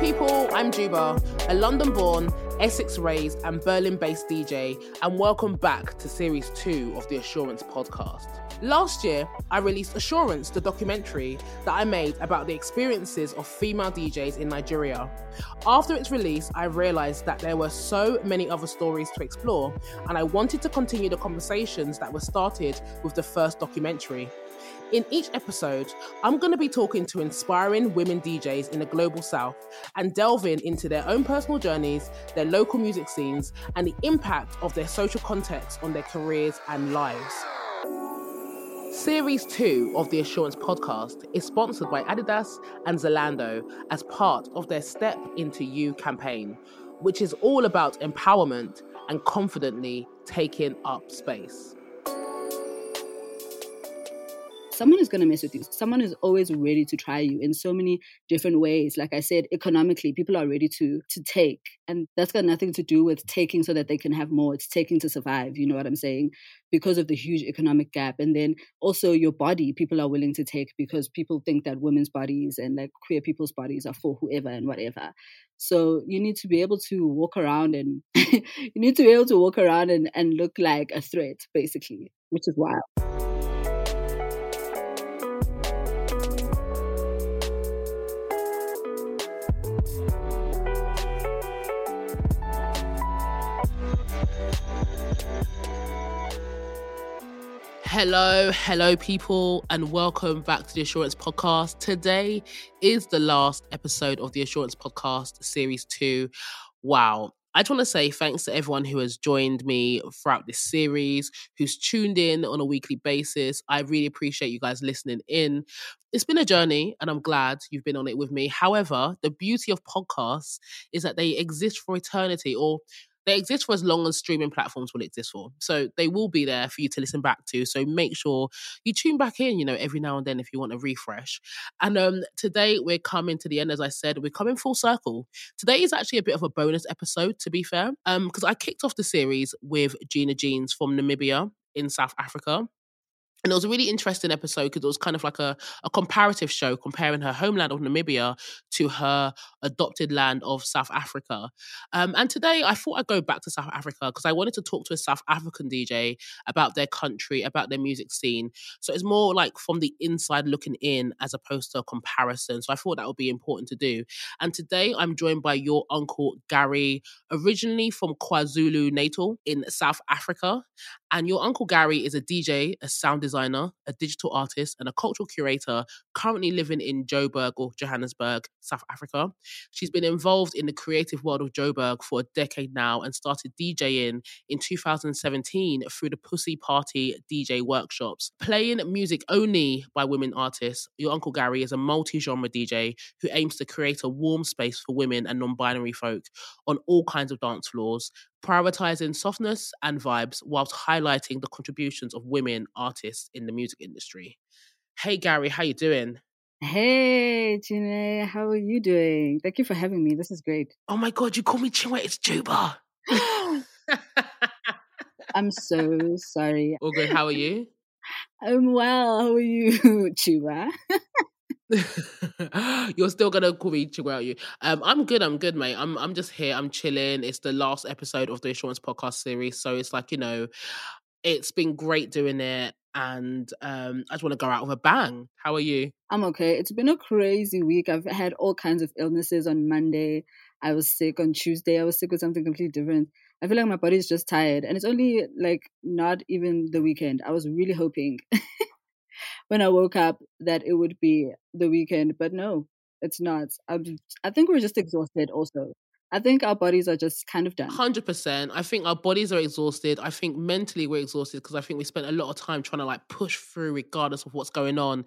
people, I'm Juba, a London born, Essex raised, and Berlin based DJ, and welcome back to series two of the Assurance podcast. Last year, I released Assurance, the documentary that I made about the experiences of female DJs in Nigeria. After its release, I realized that there were so many other stories to explore, and I wanted to continue the conversations that were started with the first documentary. In each episode, I'm going to be talking to inspiring women DJs in the global south and delving into their own personal journeys, their local music scenes, and the impact of their social context on their careers and lives. Series 2 of the Assurance podcast is sponsored by Adidas and Zalando as part of their Step Into You campaign, which is all about empowerment and confidently taking up space someone is going to mess with you. Someone is always ready to try you in so many different ways. Like I said, economically, people are ready to to take, and that's got nothing to do with taking so that they can have more. It's taking to survive. You know what I'm saying? Because of the huge economic gap, and then also your body, people are willing to take because people think that women's bodies and like queer people's bodies are for whoever and whatever. So you need to be able to walk around and you need to be able to walk around and, and look like a threat, basically, which is wild. Hello, hello, people, and welcome back to the Assurance Podcast. Today is the last episode of the Assurance Podcast, Series 2. Wow. I just want to say thanks to everyone who has joined me throughout this series, who's tuned in on a weekly basis. I really appreciate you guys listening in. It's been a journey, and I'm glad you've been on it with me. However, the beauty of podcasts is that they exist for eternity, or they exist for as long as streaming platforms will exist for. So they will be there for you to listen back to. So make sure you tune back in, you know, every now and then if you want a refresh. And um, today we're coming to the end, as I said, we're coming full circle. Today is actually a bit of a bonus episode, to be fair, because um, I kicked off the series with Gina Jeaz from Namibia in South Africa. And it was a really interesting episode because it was kind of like a, a comparative show comparing her homeland of Namibia to her adopted land of South Africa. Um, and today I thought I'd go back to South Africa because I wanted to talk to a South African DJ about their country, about their music scene. So it's more like from the inside looking in as opposed to a comparison. So I thought that would be important to do. And today I'm joined by your uncle Garry, originally from KwaZulu Natal in South Africa. And your uncle Garry is a DJ, a sound designer, a digital artist, and a cultural curator currently living in Joburg or Johannesburg, South Africa. She's been involved in the creative world of Joburg for a decade now and started DJing in 2017 through the Pussy Party DJ workshops. Playing music only by women artists, your Uncle Garry is a multi genre DJ who aims to create a warm space for women and non binary folk on all kinds of dance floors, prioritizing softness and vibes whilst highlighting the contributions of women artists in the music industry. Hey Garry, how you doing? Hey Gina, how are you doing? Thank you for having me. This is great. Oh my god, you call me Chinwe, it's Juba. I'm so sorry. All good, how are you? I'm well. How are you, Chuba? You're still gonna call me Chigwa, you? Um, I'm good. I'm good, mate. I'm I'm just here. I'm chilling. It's the last episode of the Assurance Podcast series, so it's like you know, it's been great doing it, and um, I just want to go out with a bang. How are you? I'm okay. It's been a crazy week. I've had all kinds of illnesses on Monday. I was sick on Tuesday. I was sick with something completely different. I feel like my body's just tired, and it's only like not even the weekend. I was really hoping when I woke up that it would be the weekend, but no, it's not. I'm, I think we're just exhausted also. I think our bodies are just kind of done. 100%. I think our bodies are exhausted. I think mentally we're exhausted because I think we spent a lot of time trying to like push through regardless of what's going on.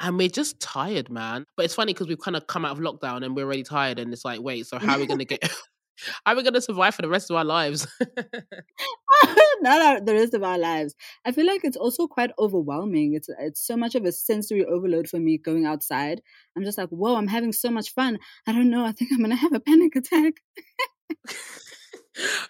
And we're just tired, man. But it's funny because we've kind of come out of lockdown and we're already tired. And it's like, wait, so how are we going to get. Are we going to survive for the rest of our lives? Not the rest of our lives. I feel like it's also quite overwhelming. It's it's so much of a sensory overload for me going outside. I'm just like, whoa, I'm having so much fun. I don't know. I think I'm going to have a panic attack.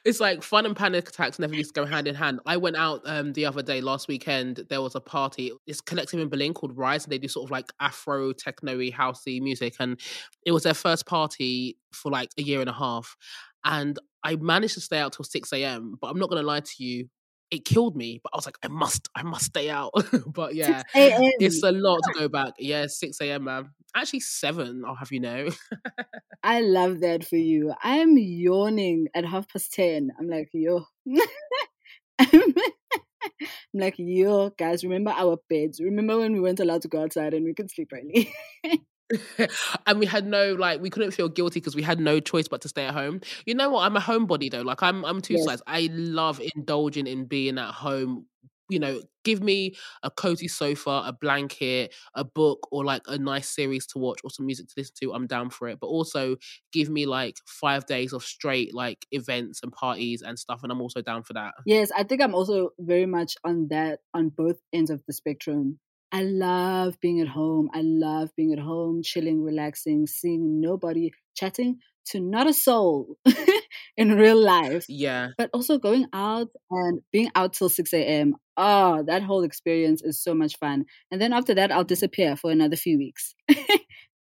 it's like fun and panic attacks never used to go hand in hand. I went out um the other day last weekend. There was a party. It's collective in Berlin called Rise, and they do sort of like Afro techno-y housey music. And it was their first party for like a year and a half. And I managed to stay out till six a.m. But I'm not gonna lie to you, it killed me. But I was like, I must, I must stay out. but yeah, it's a lot to go back. Yeah, six a.m. man. Actually, seven. I'll have you know. I love that for you. I'm yawning at half past ten. I'm like, yo. I'm like, yo, guys, remember our beds. Remember when we weren't allowed to go outside and we could sleep early? and we had no like we couldn't feel guilty because we had no choice but to stay at home. You know what? I'm a homebody though. Like I'm I'm two yes. sides. I love indulging in being at home. You know, give me a cozy sofa, a blanket, a book, or like a nice series to watch or some music to listen to. I'm down for it. But also give me like five days of straight like events and parties and stuff, and I'm also down for that. Yes, I think I'm also very much on that on both ends of the spectrum. I love being at home. I love being at home, chilling, relaxing, seeing nobody, chatting to not a soul in real life. Yeah. But also going out and being out till 6 a.m. Oh, that whole experience is so much fun. And then after that, I'll disappear for another few weeks.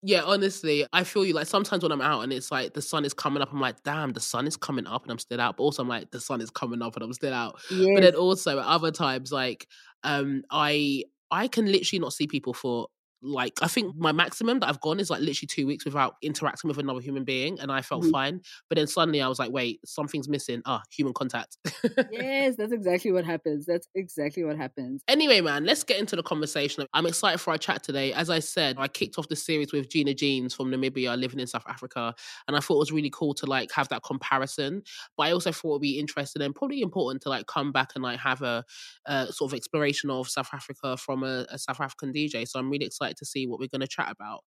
Yeah, honestly, I feel you. Like sometimes when I'm out and it's like the sun is coming up, I'm like, damn, the sun is coming up and I'm still out. But also I'm like, the sun is coming up and I'm still out. Yes. But then also at other times, like, um, I I can literally not see people for like I think my maximum that I've gone is like literally two weeks without interacting with another human being, and I felt mm-hmm. fine. But then suddenly I was like, wait, something's missing. Ah, human contact. yes, that's exactly what happens. That's exactly what happens. Anyway, man, let's get into the conversation. I'm excited for our chat today. As I said, I kicked off the series with Gina Jeaz from Namibia, living in South Africa, and I thought it was really cool to like have that comparison. But I also thought it'd be interesting and probably important to like come back and like have a, a sort of exploration of South Africa from a, a South African DJ. So I'm really excited excited to see what we're going to chat about.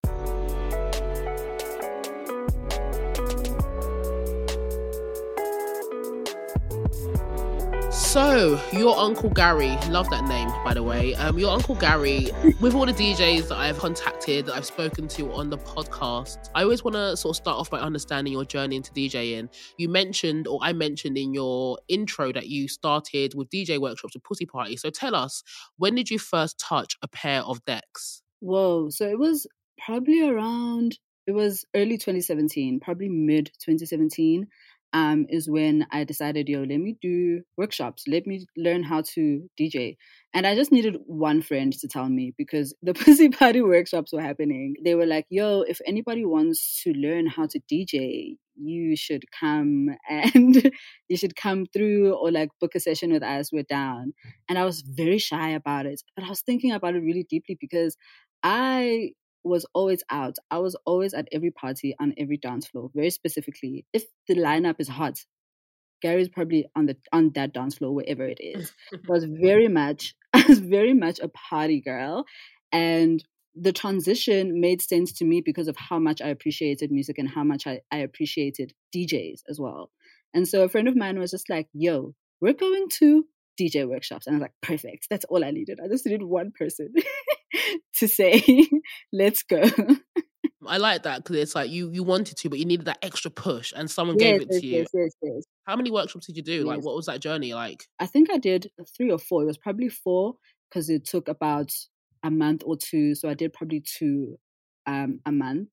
So, your Uncle Garry, love that name, by the way. Um, your Uncle Garry, with all the DJs that I've contacted, that I've spoken to on the podcast, I always want to sort of start off by understanding your journey into DJing. You mentioned, or I mentioned in your intro, that you started with DJ workshops with Pussy Party. So, tell us, when did you first touch a pair of decks? Whoa. So it was probably around, it was early 2017, probably mid 2017. Um, is when I decided, yo, let me do workshops. Let me learn how to DJ. And I just needed one friend to tell me because the Pussy Party workshops were happening. They were like, yo, if anybody wants to learn how to DJ, you should come and you should come through or like book a session with us. We're down. And I was very shy about it. But I was thinking about it really deeply because I was always out. I was always at every party on every dance floor. Very specifically, if the lineup is hot, Garry's probably on the on that dance floor wherever it is. I was very much I was very much a party girl, and the transition made sense to me because of how much I appreciated music and how much I, I appreciated DJs as well. And so a friend of mine was just like, "Yo, we're going to DJ workshops," and I was like, "Perfect. That's all I needed. I just needed one person." to say, let's go. I like that because it's like you you wanted to, but you needed that extra push, and someone yes, gave it yes, to you. Yes, yes, yes. How many workshops did you do? Like, what was that journey like? I think I did three or four. It was probably four because it took about a month or two. So I did probably two um, a month.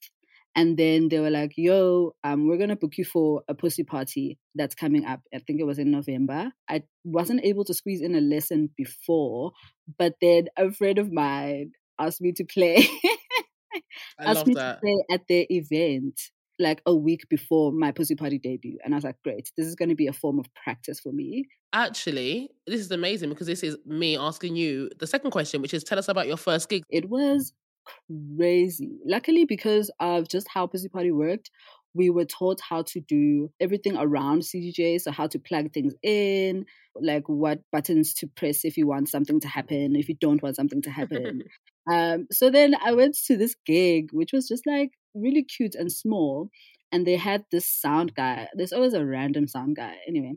And then they were like, yo, um, we're going to book you for a pussy party that's coming up. I think it was in November. I wasn't able to squeeze in a lesson before, but then a friend of mine asked me to play. asked me that. to play at their event like a week before my pussy party debut and i was like great this is going to be a form of practice for me actually this is amazing because this is me asking you the second question which is tell us about your first gig it was crazy. Luckily, because of just how Pussy Party worked, we were taught how to do everything around CDJ. So, how to plug things in, like what buttons to press if you want something to happen, if you don't want something to happen. um, so, then I went to this gig, which was just like really cute and small. And they had this sound guy. There's always a random sound guy. Anyway,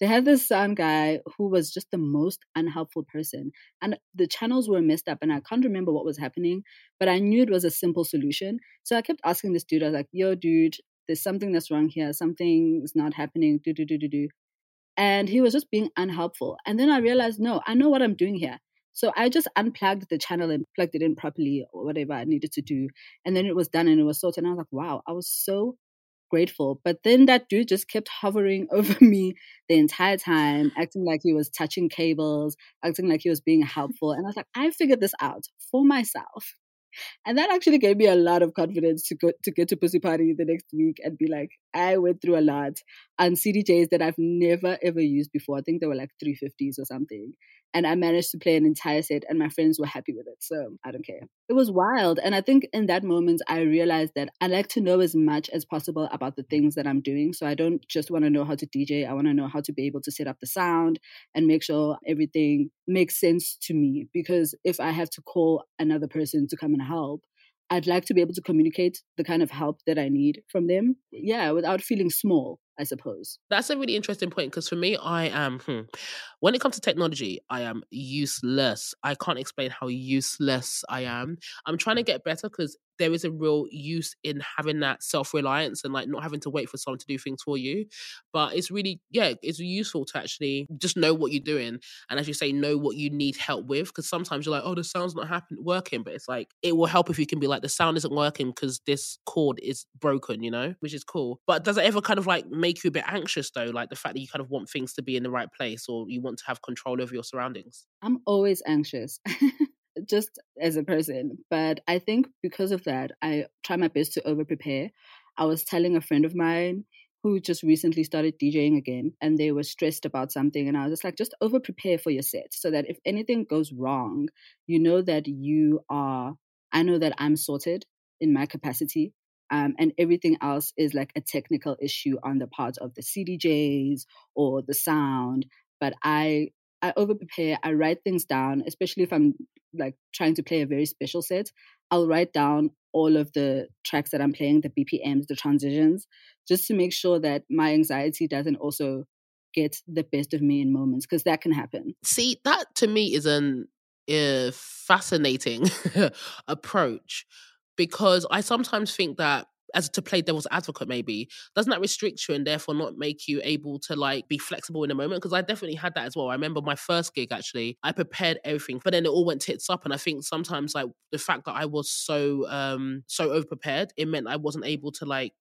they had this sound guy who was just the most unhelpful person. And the channels were messed up, and I can't remember what was happening, but I knew it was a simple solution. So I kept asking this dude, I was like, yo, dude, there's something that's wrong here. Something's not happening. Do, do, do, do, do. And he was just being unhelpful. And then I realized, no, I know what I'm doing here. So I just unplugged the channel and plugged it in properly or whatever I needed to do. And then it was done and it was sorted. And I was like, wow, I was so grateful. But then that dude just kept hovering over me the entire time, acting like he was touching cables, acting like he was being helpful. And I was like, I figured this out for myself. And that actually gave me a lot of confidence to go to get to Pussy Party the next week and be like, I went through a lot on CDJs that I've never ever used before. I think they were like 350s or something and I managed to play an entire set, and my friends were happy with it. So I don't care. It was wild. And I think in that moment, I realized that I like to know as much as possible about the things that I'm doing. So I don't just want to know how to DJ, I want to know how to be able to set up the sound and make sure everything makes sense to me. Because if I have to call another person to come and help, I'd like to be able to communicate the kind of help that I need from them. Yeah, without feeling small. I suppose. That's a really interesting point because for me, I am, hmm, when it comes to technology, I am useless. I can't explain how useless I am. I'm trying to get better because there is a real use in having that self reliance and like not having to wait for someone to do things for you. But it's really, yeah, it's useful to actually just know what you're doing. And as you say, know what you need help with. Because sometimes you're like, oh, the sound's not happen- working. But it's like, it will help if you can be like, the sound isn't working because this chord is broken, you know, which is cool. But does it ever kind of like make you a bit anxious though? Like the fact that you kind of want things to be in the right place or you want to have control over your surroundings? I'm always anxious. just as a person. But I think because of that, I try my best to over prepare. I was telling a friend of mine who just recently started DJing again and they were stressed about something. And I was just like, just over prepare for your set so that if anything goes wrong, you know that you are, I know that I'm sorted in my capacity. Um, and everything else is like a technical issue on the part of the CDJs or the sound. But I I over prepare. I write things down, especially if I'm like trying to play a very special set. I'll write down all of the tracks that I'm playing, the BPMs, the transitions, just to make sure that my anxiety doesn't also get the best of me in moments because that can happen. See, that to me is an fascinating approach because I sometimes think that as to play devil's advocate maybe doesn't that restrict you and therefore not make you able to like be flexible in the moment because i definitely had that as well i remember my first gig actually i prepared everything but then it all went tits up and i think sometimes like the fact that i was so um so over prepared it meant i wasn't able to like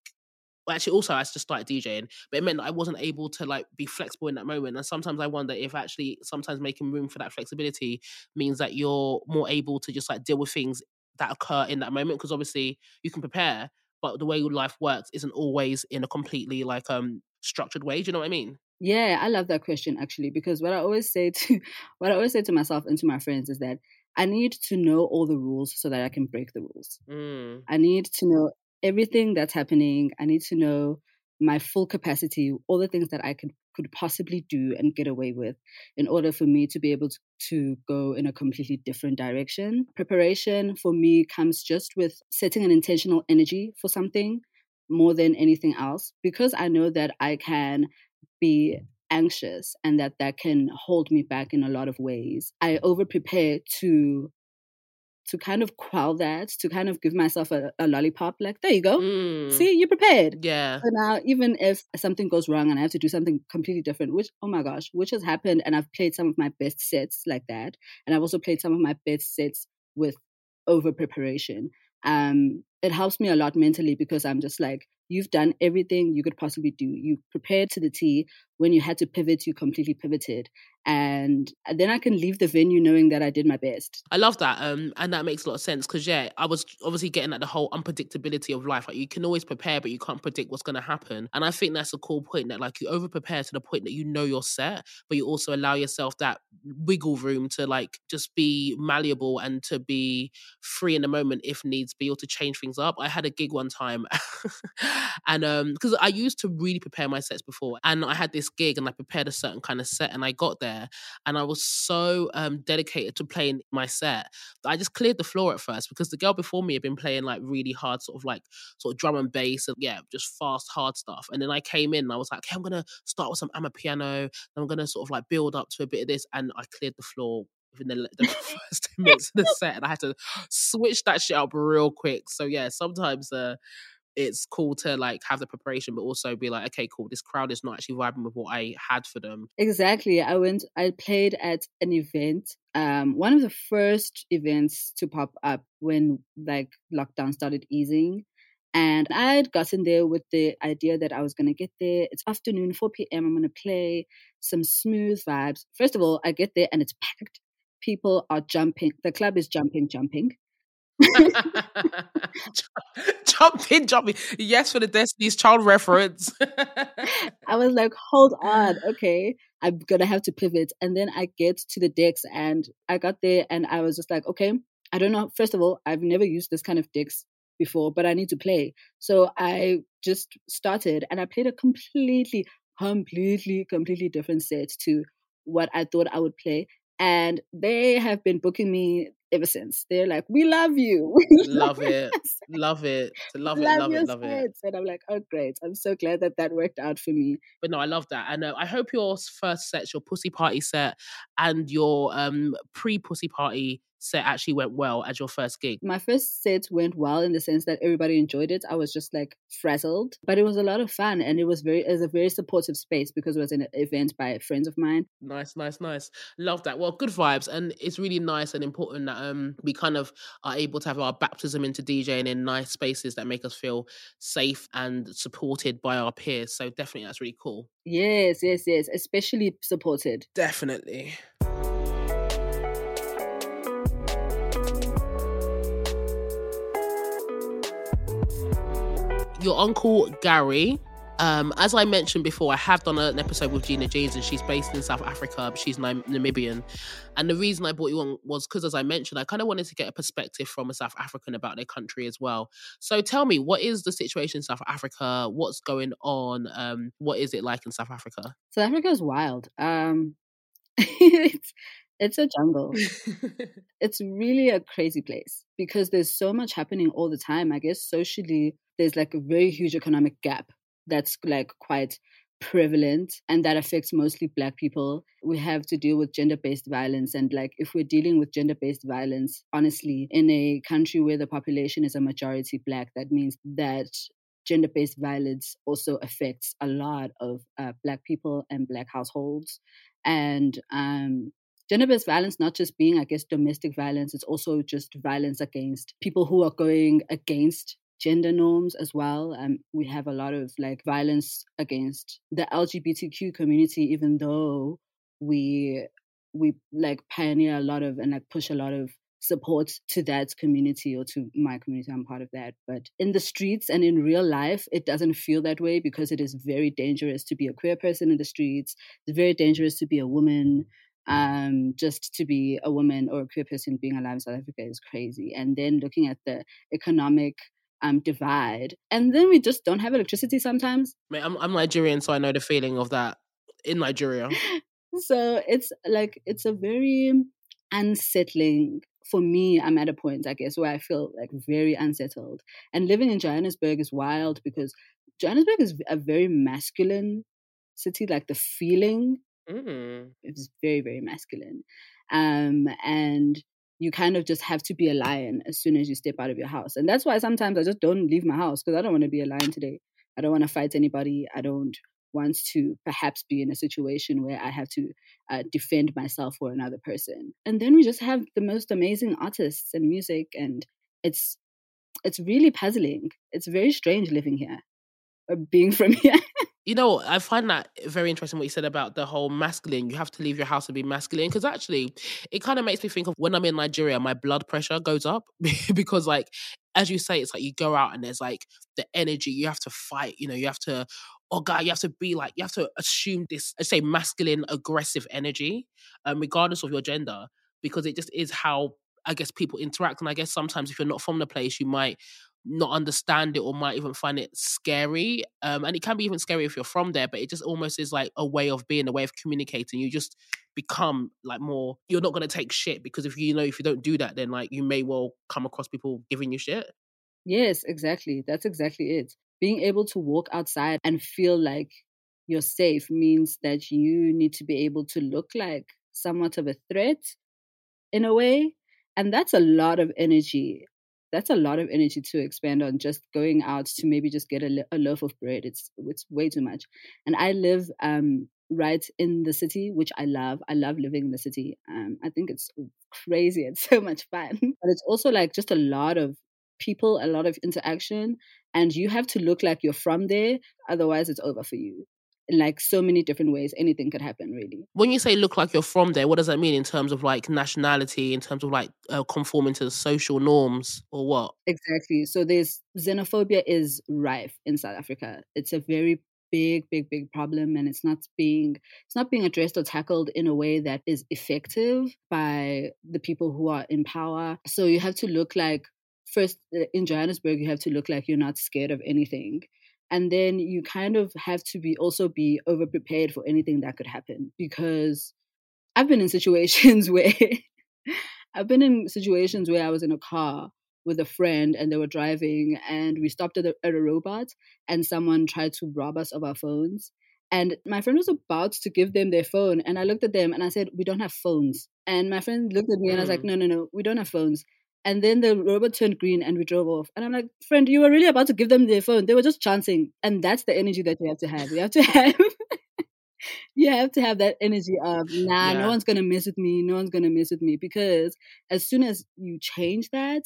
well, actually also I just started DJing, but it meant that I wasn't able to like be flexible in that moment. And sometimes I wonder if actually sometimes making room for that flexibility means that you're more able to just like deal with things that occur in that moment. Because obviously you can prepare, but the way life works isn't always in a completely like um structured way. Do you know what I mean? Yeah, I love that question actually because what I always say to what I always say to myself and to my friends is that I need to know all the rules so that I can break the rules. Mm. I need to know everything that's happening. I need to know my full capacity, all the things that I could could possibly do and get away with in order for me to be able to, to go in a completely different direction. Preparation for me comes just with setting an intentional energy for something more than anything else because I know that I can be anxious and that that can hold me back in a lot of ways. I over prepare to to kind of quell that, to kind of give myself a, a lollipop, like, there you go. Mm. See, you're prepared. Yeah. So now, even if something goes wrong and I have to do something completely different, which, oh my gosh, which has happened. And I've played some of my best sets like that. And I've also played some of my best sets with over preparation. Um, it helps me a lot mentally because I'm just like, you've done everything you could possibly do. You prepared to the T. When you had to pivot, you completely pivoted and then I can leave the venue knowing that I did my best. I love that, um, and that makes a lot of sense because yeah, I was obviously getting at the whole unpredictability of life. Like you can always prepare, but you can't predict what's going to happen. And I think that's a cool point that like you over prepare to the point that you know you're set, but you also allow yourself that wiggle room to like just be malleable and to be free in the moment if needs be or to change things up. I had a gig one time, and um, because I used to really prepare my sets before, and I had this gig and I prepared a certain kind of set, and I got there and I was so um, dedicated to playing my set that I just cleared the floor at first because the girl before me had been playing like really hard sort of like sort of drum and bass and yeah, just fast, hard stuff. And then I came in and I was like, okay, I'm gonna start with some I'm a amapiano, I'm gonna sort of like build up to a bit of this and I cleared the floor within the, the first 10 minutes of the set and I had to switch that shit up real quick. So yeah, sometimes uh it's cool to like have the preparation, but also be like, okay, cool, this crowd is not actually vibing with what I had for them. Exactly. I went, I played at an event, um, one of the first events to pop up when like lockdown started easing. And I had gotten there with the idea that I was going to get there. It's afternoon, 4 p.m. I'm going to play some smooth vibes. First of all, I get there and it's packed. People are jumping. The club is jumping, jumping. jumping, jumping. Yes, for the Destiny's Child reference. I was like, hold on, okay, I'm gonna have to pivot. And then I get to the decks, and I got there, and I was just like, okay, I don't know. First of all, I've never used this kind of decks before, but I need to play. So I just started, and I played a completely, completely, completely different set to what I thought I would play. And they have been booking me ever since. They're like, "We love you, love it, love it, love it, love, it, love it." And I'm like, "Oh, great! I'm so glad that that worked out for me." But no, I love that, and uh, I hope your first set, your pussy party set, and your um pre pussy party set actually went well as your first gig? My first set went well in the sense that everybody enjoyed it. I was just like frazzled, but it was a lot of fun and it was very it was a very supportive space because it was an event by friends of mine. Nice, nice, nice. Love that. Well, good vibes, and it's really nice and important that um we kind of are able to have our baptism into DJing in nice spaces that make us feel safe and supported by our peers. So definitely, that's really cool. Yes, yes, yes. Especially supported. Definitely. Your uncle Garry. Um, as I mentioned before, I have done an episode with Gina Jeaz, and she's based in South Africa. But she's Namibian, and the reason I brought you on was because, as I mentioned, I kind of wanted to get a perspective from a South African about their country as well. So, tell me, what is the situation in South Africa? What's going on? Um, what is it like in South Africa? South Africa is wild. Um, it's it's a jungle. it's really a crazy place because there's so much happening all the time. I guess socially, there's like a very huge economic gap that's like quite prevalent and that affects mostly black people we have to deal with gender-based violence and like if we're dealing with gender-based violence honestly in a country where the population is a majority black that means that gender-based violence also affects a lot of uh, black people and black households and um, gender-based violence not just being i guess domestic violence it's also just violence against people who are going against gender norms as well. Um, we have a lot of like violence against the lgbtq community even though we we like pioneer a lot of and like push a lot of support to that community or to my community i'm part of that. But in the streets and in real life it doesn't feel that way because it is very dangerous to be a queer person in the streets. It's very dangerous to be a woman um, just to be a woman or a queer person being alive in South Africa is crazy. And then looking at the economic um, divide, and then we just don't have electricity sometimes. I'm, I'm Nigerian, so I know the feeling of that in Nigeria. so it's like it's a very unsettling for me i'm at a point i guess where i feel like very unsettled and living in johannesburg is wild because johannesburg is a very masculine city like the feeling Mm. It's very, very masculine. Um, and you kind of just have to be a lion as soon as you step out of your house. And that's why sometimes I just don't leave my house because I don't want to be a lion today. I don't want to fight anybody. I don't want to perhaps be in a situation where I have to uh, defend myself or another person. And then we just have the most amazing artists and music, and it's it's really puzzling. It's very strange living here, being from here. You know, I find that very interesting what you said about the whole masculine. You have to leave your house and be masculine. Because actually, it kind of makes me think of when I'm in Nigeria, my blood pressure goes up because, like, as you say, it's like you go out and there's like the energy. You have to fight. You know, you have to, oh God, you have to be like, you have to assume this, I say, masculine, aggressive energy, um, regardless of your gender, because it just is how I guess people interact. And I guess sometimes if you're not from the place, you might not understand it or might even find it scary. Um, and it can be even scary if you're from there, but it just almost is like a way of being, a way of communicating. You just become like more, you're not going to take shit because if you know, if you don't do that, then like you may well come across people giving you shit. Yes, exactly. That's exactly it. Being able to walk outside and feel like you're safe means that you need to be able to look like somewhat of a threat in a way. And that's a lot of energy that's a lot of energy to expand on just going out to maybe just get a, a loaf of bread. It's it's way too much. And I live um, right in the city, which I love. I love living in the city. Um, I think it's crazy. It's so much fun. But it's also like just a lot of people, a lot of interaction, and you have to look like you're from there. Otherwise, it's over for you in like so many different ways. Anything could happen, really. When you say look like you're from there, what does that mean in terms of like nationality, in terms of like uh, conforming to the social norms, or what? Exactly. So there's xenophobia is rife in South Africa. It's a very big big big problem and it's not being it's not being addressed or tackled in a way that is effective by the people who are in power so you have to look like first uh, in johannesburg you have to look like you're not scared of anything and then you kind of have to be also be over prepared for anything that could happen because i've been in situations where i've been in situations where i was in a car with a friend and they were driving and we stopped at a, at a robot and someone tried to rob us of our phones and my friend was about to give them their phone and i looked at them and i said we don't have phones and my friend looked at me and i was like mm. no no no we don't have phones and then the robot turned green and we drove off. And I'm like, friend, you were really about to give them their phone. They were just chancing. And that's the energy that you have to have. You have to have you have to have that energy of nah, yeah. no one's gonna mess with me, no one's gonna mess with me. Because as soon as you change that,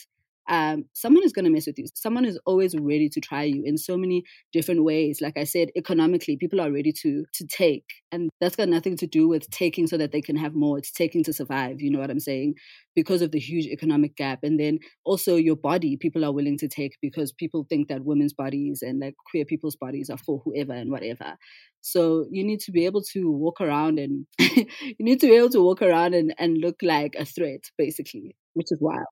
um, someone is going to mess with you. Someone is always ready to try you in so many different ways. Like I said, economically, people are ready to to take, and that's got nothing to do with taking so that they can have more. It's taking to survive. You know what I'm saying? Because of the huge economic gap, and then also your body, people are willing to take because people think that women's bodies and like queer people's bodies are for whoever and whatever. So you need to be able to walk around and you need to be able to walk around and, and look like a threat, basically, which is wild.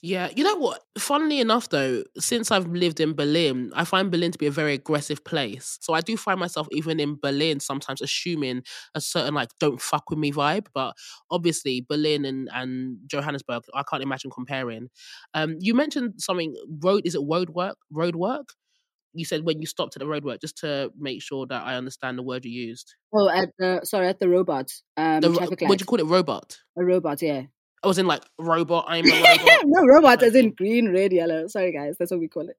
Yeah. You know what? Funnily enough, though, since I've lived in Berlin, I find Berlin to be a very aggressive place. So I do find myself, even in Berlin, sometimes assuming a certain, like, don't fuck with me vibe. But obviously, Berlin and, and Johannesburg, I can't imagine comparing. Um, you mentioned something, road, is it road work? Road work? you said when you stopped at the roadwork, just to make sure that I understand the word you used. Oh, at the sorry, at the robot. Um, the, traffic What do you call it? Robot. A robot, yeah. I was in like robot. I'm a robot. no, robot as in green, red, yellow. Sorry, guys, that's what we call it.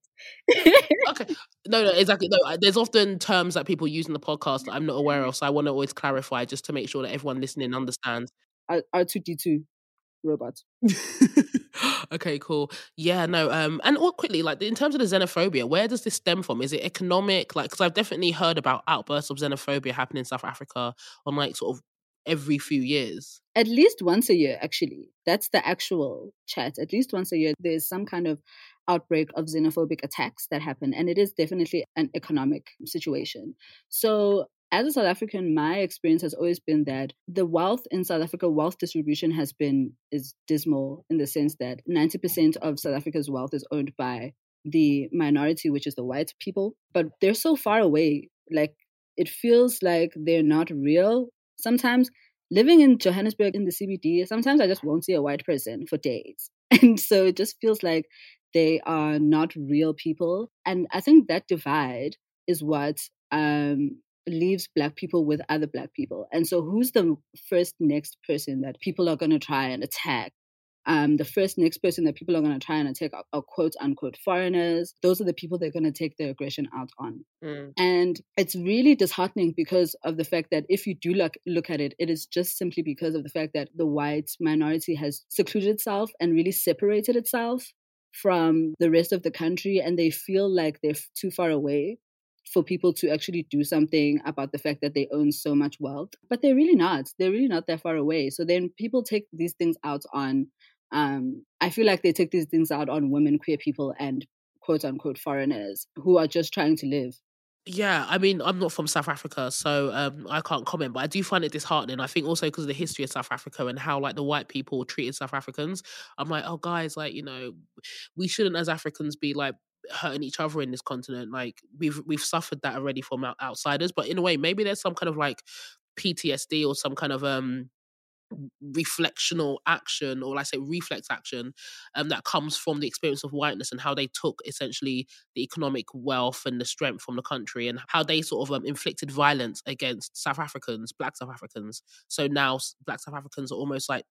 okay, no, no, exactly. No, there's often terms that people use in the podcast that I'm not aware of, so I want to always clarify just to make sure that everyone listening understands. R two D two robot. okay, cool. Yeah, no. Um, and all quickly, like in terms of the xenophobia, where does this stem from? Is it economic? Like, because I've definitely heard about outbursts of xenophobia happening in South Africa on like sort of every few years. At least once a year, actually. That's the actual chat. At least once a year, there's some kind of outbreak of xenophobic attacks that happen, and it is definitely an economic situation. So as a South African, my experience has always been that the wealth in South Africa, wealth distribution has been is dismal in the sense that 90% of South Africa's wealth is owned by the minority, which is the white people. But they're so far away. Like it feels like they're not real. Sometimes living in Johannesburg in the CBD, sometimes I just won't see a white person for days. And so it just feels like they are not real people. And I think that divide is what um, leaves black people with other black people. And so who's the first next person that people are going to try and attack? Um, the first next person that people are going to try and attack are, are, quote unquote foreigners. Those are the people they're going to take their aggression out on. Mm. And it's really disheartening because of the fact that if you do look, look at it, it is just simply because of the fact that the white minority has secluded itself and really separated itself from the rest of the country and they feel like they're too far away for people to actually do something about the fact that they own so much wealth. But they're really not. They're really not that far away. So then people take these things out on, um, I feel like they take these things out on women, queer people, and quote unquote foreigners who are just trying to live. Yeah, I mean, I'm not from South Africa, so um, I can't comment, but I do find it disheartening. I think also because of the history of South Africa and how like the white people treated South Africans. I'm like, oh, guys, like you know, we shouldn't as Africans be like hurting each other in this continent. Like we've we've suffered that already from outsiders, but in a way, maybe there's some kind of like PTSD or some kind of um reflectional action or like say reflex action um, that comes from the experience of whiteness and how they took essentially the economic wealth and the strength from the country and how they sort of um, inflicted violence against south africans black south africans so now black south africans are almost like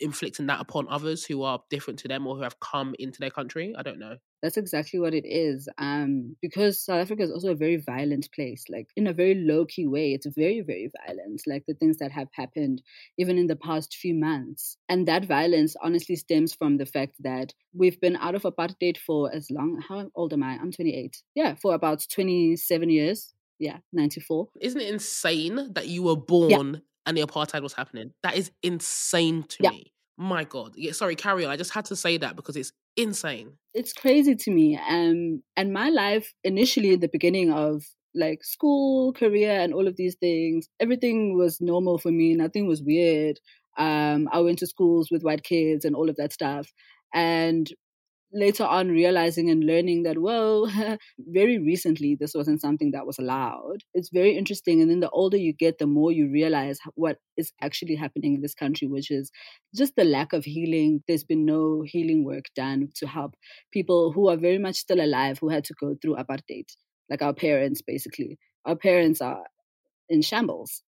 inflicting that upon others who are different to them or who have come into their country. I don't know. That's exactly what it is. Um, because South Africa is also a very violent place, like in a very low key way. It's very, very violent, like the things that have happened even in the past few months. And that violence honestly stems from the fact that we've been out of apartheid for as long, how old am I? I'm 28. Yeah, for about 27 years. Yeah, 94. Isn't it insane that you were born yeah. and the apartheid was happening? That is insane to yeah. me. My God. Yeah, sorry, carry on. I just had to say that because it's insane. It's crazy to me. Um, and my life initially in the beginning of like school, career, and all of these things, everything was normal for me. Nothing was weird. Um, I went to schools with white kids and all of that stuff. And later on realizing and learning that well, very recently this wasn't something that was allowed. It's very interesting and then the older you get the more you realize what is actually happening in this country which is just the lack of healing. There's been no healing work done to help people who are very much still alive who had to go through apartheid like our parents basically. Our parents are in shambles.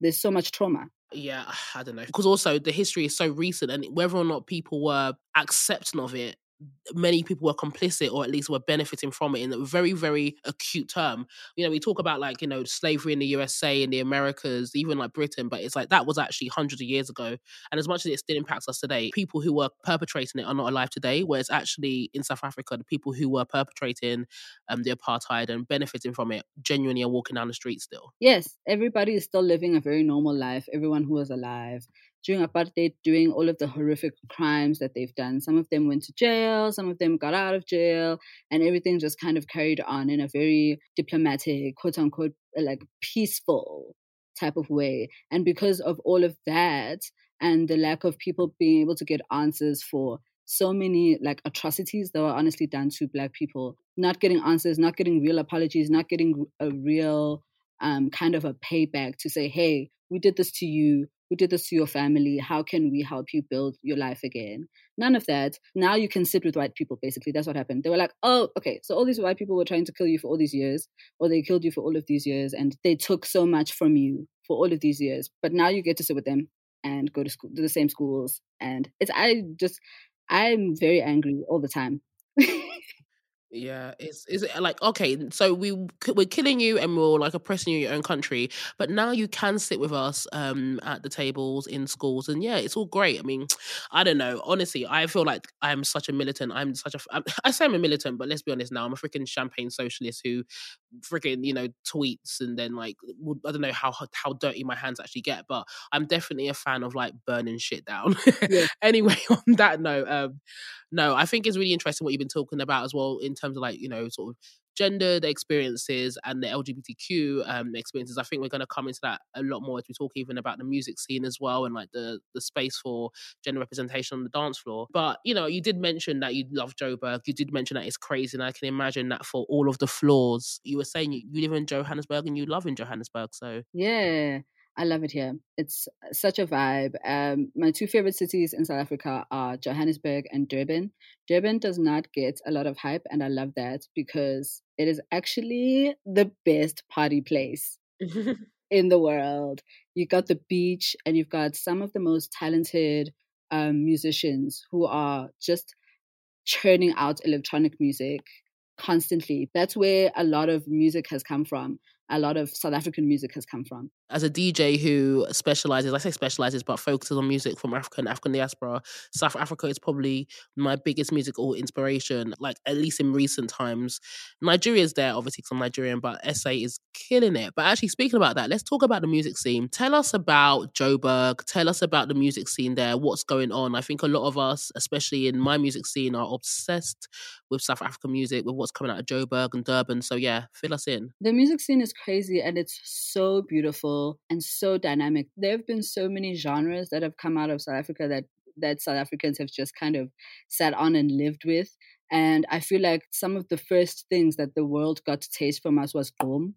There's so much trauma. Yeah, I don't know. Because also the history is so recent, and whether or not people were accepting of it many people were complicit or at least were benefiting from it in a very very acute term. You know we talk about like you know slavery in the usa in the americas even like britain but it's like that was actually hundreds of years ago. And as much as it still impacts us today people who were perpetrating it are not alive today whereas actually in south africa the people who were perpetrating um, the apartheid and benefiting from it genuinely are walking down the street still. Yes everybody is still living a very normal life everyone who is alive during apartheid doing all of the horrific crimes that they've done. Some of them went to jail, some of them got out of jail, and everything just kind of carried on in a very diplomatic, quote unquote, like peaceful type of way. And because of all of that and the lack of people being able to get answers for so many like atrocities that were honestly done to black people, not getting answers, not getting real apologies, not getting a real um, kind of a payback to say, hey, we did this to you who did this to your family? How can we help you build your life again? None of that. Now you can sit with white people, basically. That's what happened. They were like, oh, okay, so all these white people were trying to kill you for all these years, or they killed you for all of these years, and they took so much from you for all of these years. But now you get to sit with them and go to school, to the same schools. And it's, I just, I'm very angry all the time. Yeah, it's is it like okay, so we we're killing you and we're like oppressing you in your own country, but now you can sit with us um at the tables in schools, and yeah, it's all great. I mean, I don't know. Honestly, I feel like I'm such a militant. I'm such a I'm, I say I'm a militant, but let's be honest now. I'm a freaking champagne socialist who freaking you know tweets and then like I don't know how how dirty my hands actually get, but I'm definitely a fan of like burning shit down. Yeah. anyway, on that note, um, no, I think it's really interesting what you've been talking about as well in terms of like, you know, sort of gender, the experiences, and the LGBTQ um, experiences. I think we're going to come into that a lot more as we talk even about the music scene as well and like the the space for gender representation on the dance floor. But you know, you did mention that you love Joburg. You did mention that it's crazy, and I can imagine that for all of the floors. you were saying you, you live in Johannesburg and you love in Johannesburg. So yeah, I love it here. It's uh, such a vibe. Um, my two favorite cities in South Africa are Johannesburg and Durban. Durban does not get a lot of hype, and I love that because it is actually the best party place in the world. You've got the beach, and you've got some of the most talented um, musicians who are just churning out electronic music constantly. That's where a lot of music has come from a lot of South African music has come from. As a DJ who specializes, I say specializes, but focuses on music from Africa and African diaspora, South Africa is probably my biggest musical inspiration, like at least in recent times. Nigeria is there, obviously, because I'm Nigerian, but SA is killing it. But actually, speaking about that, let's talk about the music scene. Tell us about Joburg. Tell us about the music scene there, what's going on. I think a lot of us, especially in my music scene, are obsessed with South African music, with what's coming out of Joburg and Durban. So, yeah, fill us in. The music scene is crazy and it's so beautiful and so dynamic. There have been so many genres that have come out of South Africa that that South Africans have just kind of sat on and lived with. And I feel like some of the first things that the world got to taste from us was gqom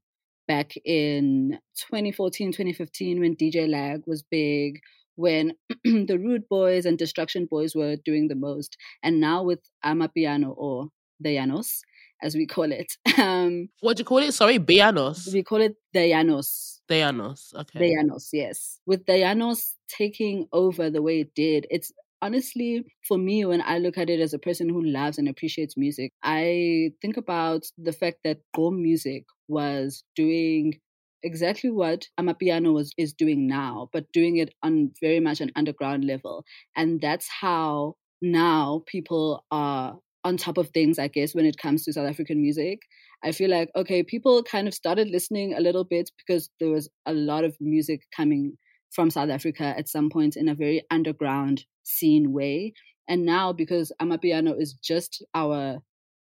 back in 2014, 2015 when DJ Lag was big, when the Rudeboyz and Destruction Boyz were doing the most. And now with Amapiano or the Janos, as we call it. Um, what do you call it? Sorry, Bianos. We call it the Janos. Dayanos, okay. Dayanos, yes. With Dayanos taking over the way it did, it's honestly, for me, when I look at it as a person who loves and appreciates music, I think about the fact that Gqom music was doing exactly what Amapiano was is doing now, but doing it on very much an underground level. And that's how now people are on top of things, I guess, when it comes to South African music. I feel like, okay, people kind of started listening a little bit because there was a lot of music coming from South Africa at some point in a very underground scene way. And now, because Amapiano is just our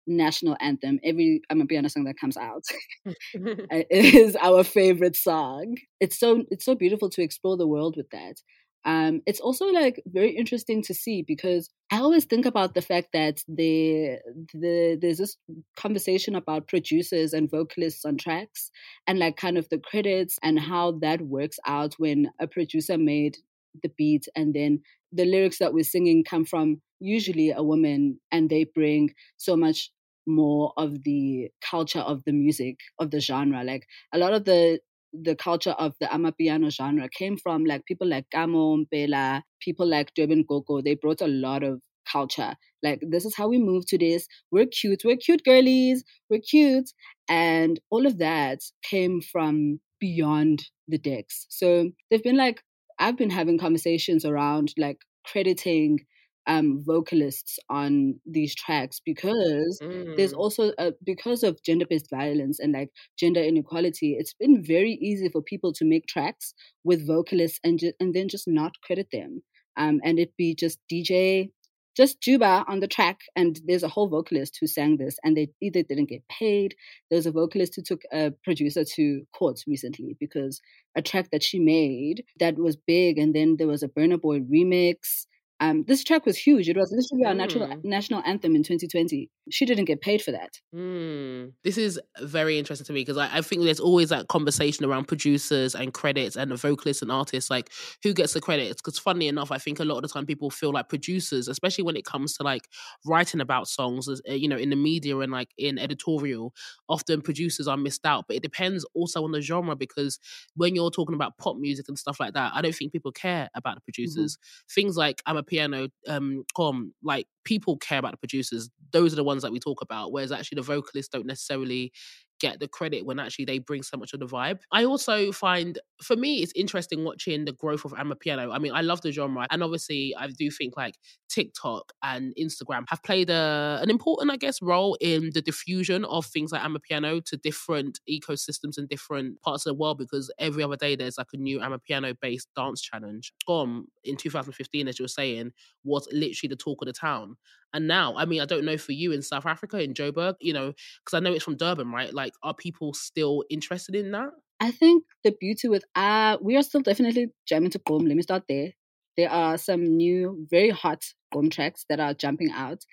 national anthem, every Amapiano song that comes out is our favorite song. It's so it's so beautiful to explore the world with that. Um, it's also like very interesting to see because I always think about the fact that the, the there's this conversation about producers and vocalists on tracks and like kind of the credits and how that works out when a producer made the beat and then the lyrics that we're singing come from usually a woman and they bring so much more of the culture of the music of the genre. Like a lot of the the culture of the Amapiano genre came from like people like Kamo Mpela, people like Durban Gogo. They brought a lot of culture. Like this is how we move to this. We're cute. We're cute girlies. We're cute. And all of that came from beyond the decks. So they've been like I've been having conversations around like crediting um, vocalists on these tracks because mm. there's also a, because of gender-based violence and like gender inequality it's been very easy for people to make tracks with vocalists and ju- and then just not credit them um, and it be just dj just Juba on the track, and there's a whole vocalist who sang this, and they either didn't get paid. There's a vocalist who took a producer to court recently because a track that she made that was big, and then there was a Burna Boy remix, um, this track was huge. It was literally our national mm. national anthem in 2020. She didn't get paid for that. Mm. This is very interesting to me because I, I, think there's always that conversation around producers and credits and the vocalists and artists, like who gets the credits. Because funny enough, I think a lot of the time people feel like producers, especially when it comes to like writing about songs, uh, you know, in the media and like in editorial, often producers are missed out. But it depends also on the genre because when you're talking about pop music and stuff like that, I don't think people care about the mm-hmm. producers. Mm-hmm. Things like I'm a piano um Gqom like people care about the producers. Those are the ones that we talk about whereas actually the vocalists don't necessarily get the credit when actually they bring so much of the vibe. I also find, for me, it's interesting watching the growth of Amapiano. I mean, I love the genre, and obviously, I do think like TikTok and Instagram have played a, an important, I guess, role in the diffusion of things like Amapiano to different ecosystems and different parts of the world because every other day there's like a new Amapiano based dance challenge. Gqom in 2015, as you were saying, was literally the talk of the town. And now, I mean, I don't know for you in South Africa, in Joburg, you know, because I know it's from Durban, right? Like, are people still interested in that? I think the beauty with uh we are still definitely jamming to Gqom. Let me start there. There are some new, very hot Gqom tracks that are jumping out.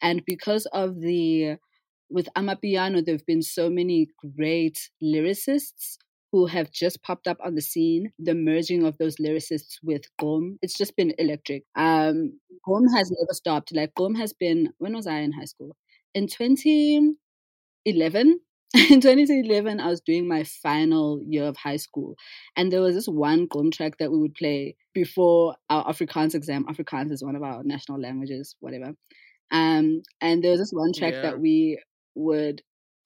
And because of the with Amapiano, there have been so many great lyricists who have just popped up on the scene, the merging of those lyricists with Gqom, it's just been electric. Um, Gqom has never stopped. Like Gqom has been, when was I in high school? In 2011, in 2011, I was doing my final year of high school, and there was this one gqom track that we would play before our Afrikaans exam. Afrikaans is one of our national languages, whatever. Um, and there was this one track yeah. that we would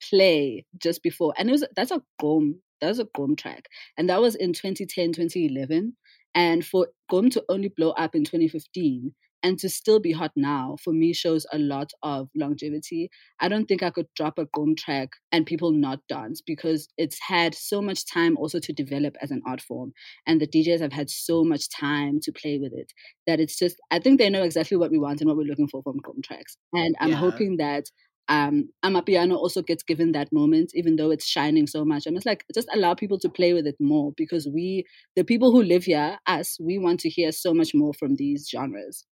play just before, and it was that's a Gqom that was a Gqom track. And that was in 2010, 2011. And for Gqom to only blow up in 2015 and to still be hot now, for me, shows a lot of longevity. I don't think I could drop a Gqom track and people not dance because it's had so much time also to develop as an art form. And the DJs have had so much time to play with it that it's just, I think they know exactly what we want and what we're looking for from Gqom tracks. And I'm yeah. hoping that um, Amapiano also gets given that moment, even though it's shining so much. I'm just like, just allow people to play with it more because we, the people who live here, us, we want to hear so much more from these genres.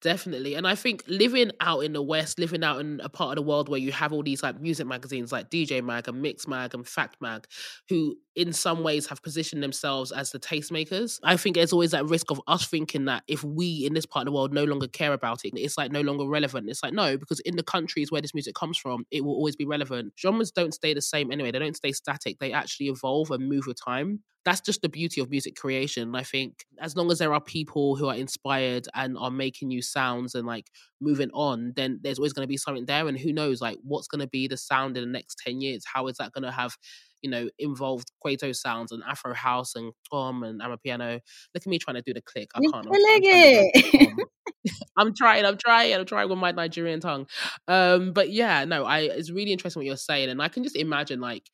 Definitely. And I think living out in the West, living out in a part of the world where you have all these like music magazines like DJ Mag and Mixmag and Fact Mag, who in some ways have positioned themselves as the tastemakers. I think there's always that risk of us thinking that if we in this part of the world no longer care about it, it's like no longer relevant. It's like, no, because in the countries where this music comes from, it will always be relevant. Genres don't stay the same anyway, they don't stay static, they actually evolve and move with time that's just the beauty of music creation. I think as long as there are people who are inspired and are making new sounds and like moving on, then there's always going to be something there. And who knows, like what's going to be the sound in the next 10 years? How is that going to have you know, involved Kwaito sounds and Afro house and Gqom and Amapiano. Look at me trying to do the click. I You're can't. I'm, killing I'm trying to it. I'm trying. I'm trying. I'm trying with my Nigerian tongue. Um, but yeah, no, I. It's really interesting what you're saying, and I can just imagine like,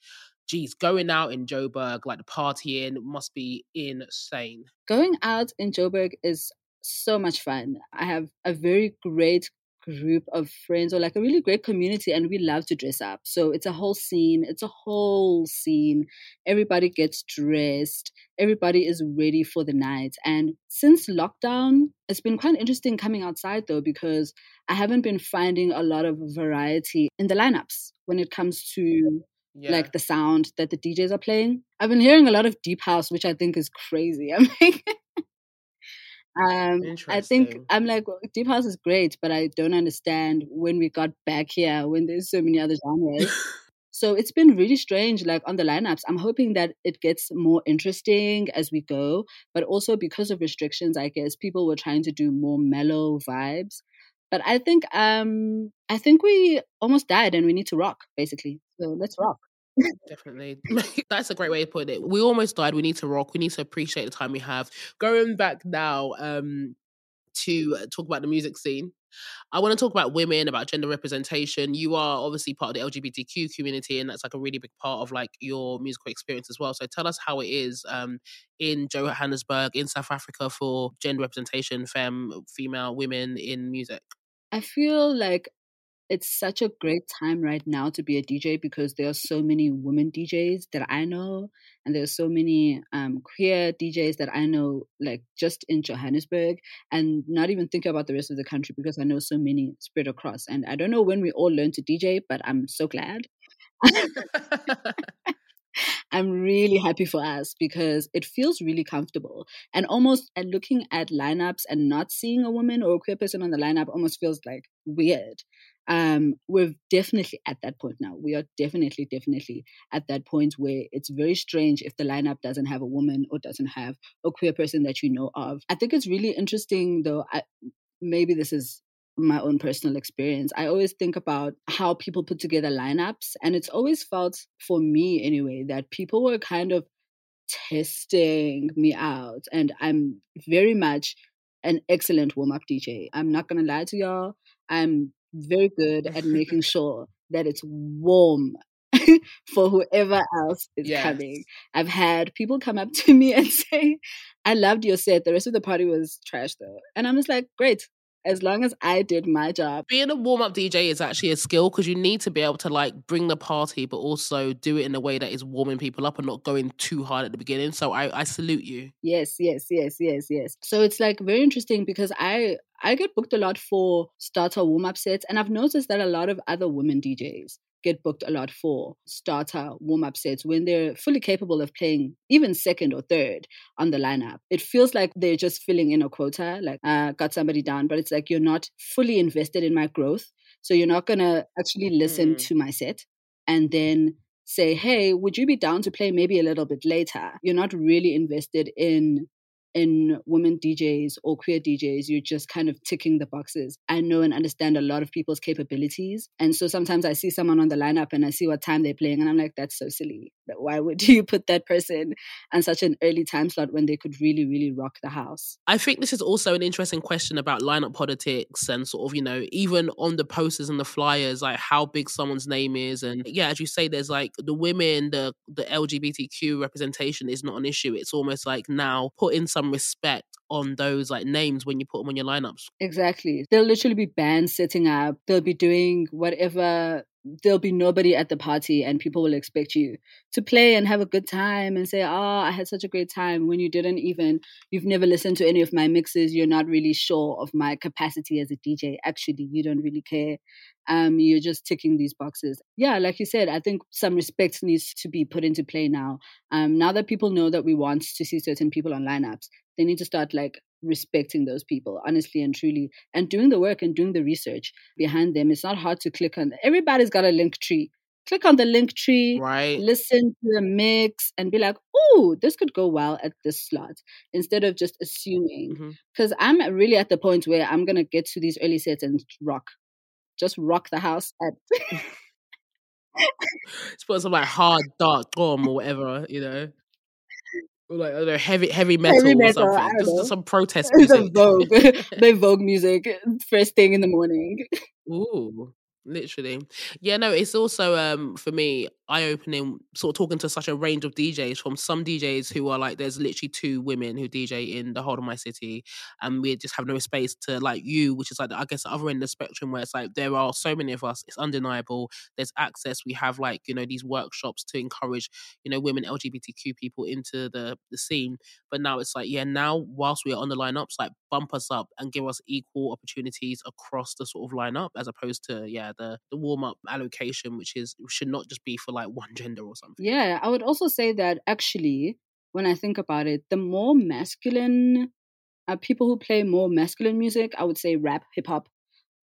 geez, going out in Joburg, like the partying must be insane. Going out in Joburg is so much fun. I have a very great group of friends or like a really great community and we love to dress up. So it's a whole scene. It's a whole scene. Everybody gets dressed. Everybody is ready for the night. And since lockdown, it's been quite interesting coming outside though because I haven't been finding a lot of variety in the lineups when it comes to Yeah. like the sound that the DJs are playing. I've been hearing a lot of deep house, which I think is crazy. I'm like, um, I think I'm like, well, deep house is great, but I don't understand when we got back here when there's so many other genres. So it's been really strange, like on the lineups. I'm hoping that it gets more interesting as we go, but also because of restrictions, I guess people were trying to do more mellow vibes. But I think um I think we almost died and we need to rock, basically. So let's rock. Definitely. That's a great way to put it. We almost died. We need to rock. We need to appreciate the time we have. Going back now um, to uh, talk about the music scene, I want to talk about women, about gender representation. You are obviously part of the LGBTQ community, and that's like a really big part of like your musical experience as well. So tell us how it is um, in Johannesburg, in South Africa, for gender representation, femme, female, women in music. I feel like it's such a great time right now to be a DJ because there are so many women DJs that I know, and there are so many um, queer DJs that I know, like just in Johannesburg, and not even think about the rest of the country because I know so many spread across. And I don't know when we all learn to DJ, but I'm so glad. I'm really happy for us because it feels really comfortable. And almost at looking at lineups and not seeing a woman or a queer person on the lineup almost feels like weird. Um, we're definitely at that point now. We are definitely, definitely at that point where it's very strange if the lineup doesn't have a woman or doesn't have a queer person that you know of. I think it's really interesting, though. I, maybe this is my own personal experience. I always think about how people put together lineups, and it's always felt for me anyway that people were kind of testing me out, and I'm very much an excellent warm up DJ. I'm not gonna lie to y'all. I'm very good at making sure that it's warm for whoever else is Yes. coming. I've had people come up to me and say, I loved your set. The rest of the party was trash though. And I'm just like, great. As long as I did my job. Being a warm up DJ is actually a skill because you need to be able to like bring the party, but also do it in a way that is warming people up and not going too hard at the beginning. So I, I salute you. Yes, yes, yes, yes, yes. So it's like very interesting because I I get booked a lot for starter warm up sets, and I've noticed that a lot of other women DJs get booked a lot for starter warm up sets when they're fully capable of playing even second or third on the lineup. It feels like they're just filling in a quota, like uh, got somebody down, but it's like you're not fully invested in my growth, so you're not gonna actually listen Mm. to my set and then say, hey, would you be down to play maybe a little bit later? You're not really invested in in women DJs or queer DJs, you're just kind of ticking the boxes. I know and understand a lot of people's capabilities. And so sometimes I see someone on the lineup and I see what time they're playing, and I'm like, that's so silly. Why would you put that person on such an early time slot when they could really, really rock the house? I think this is also an interesting question about lineup politics and sort of, you know, even on the posters and the flyers, like how big someone's name is. And yeah, as you say, there's like the women, the the LGBTQ representation is not an issue. It's almost like now put in some respect on those like names when you put them on your lineups. Exactly. There'll literally be bands setting up. They'll be doing whatever. There'll be nobody at the party, and people will expect you to play and have a good time and say, Oh, I had such a great time. When you didn't even, you've never listened to any of my mixes. You're not really sure of my capacity as a DJ. Actually, you don't really care. Um, you're just ticking these boxes. Yeah, like you said, I think some respect needs to be put into play now. Um, now that people know that we want to see certain people on lineups, they need to start like respecting those people honestly and truly and doing the work and doing the research behind them it's not hard to click on everybody's got a link tree click on the link tree, right? listen to the mix, and be like, "Oh, this could go well at this slot," instead of just assuming. Because mm-hmm. I'm really at the point where I'm gonna get to these early sets and rock, just rock the house at. It's put some like hard dark drum or whatever, you know. Like I don't know, heavy heavy metal, heavy metal or something. Just, just, some protest music. Vogue. the Vogue music first thing in the morning. Ooh literally. Yeah no it's also um for me eye-opening sort of talking to such a range of djs from some djs who are like there's literally two women who dj in the whole of my city and we just have no space to like you which is like i guess the other end of the spectrum where it's like there are so many of us it's undeniable there's access we have like you know these workshops to encourage you know women lgbtq people into the the scene. But now it's like yeah now whilst we are on the lineups like bump us up and give us equal opportunities across the sort of lineup as opposed to yeah the the warm up allocation, which is should not just be for like one gender or something. Yeah, I would also say that actually, when I think about it, the more masculine uh, people who play more masculine music, I would say rap, hip hop,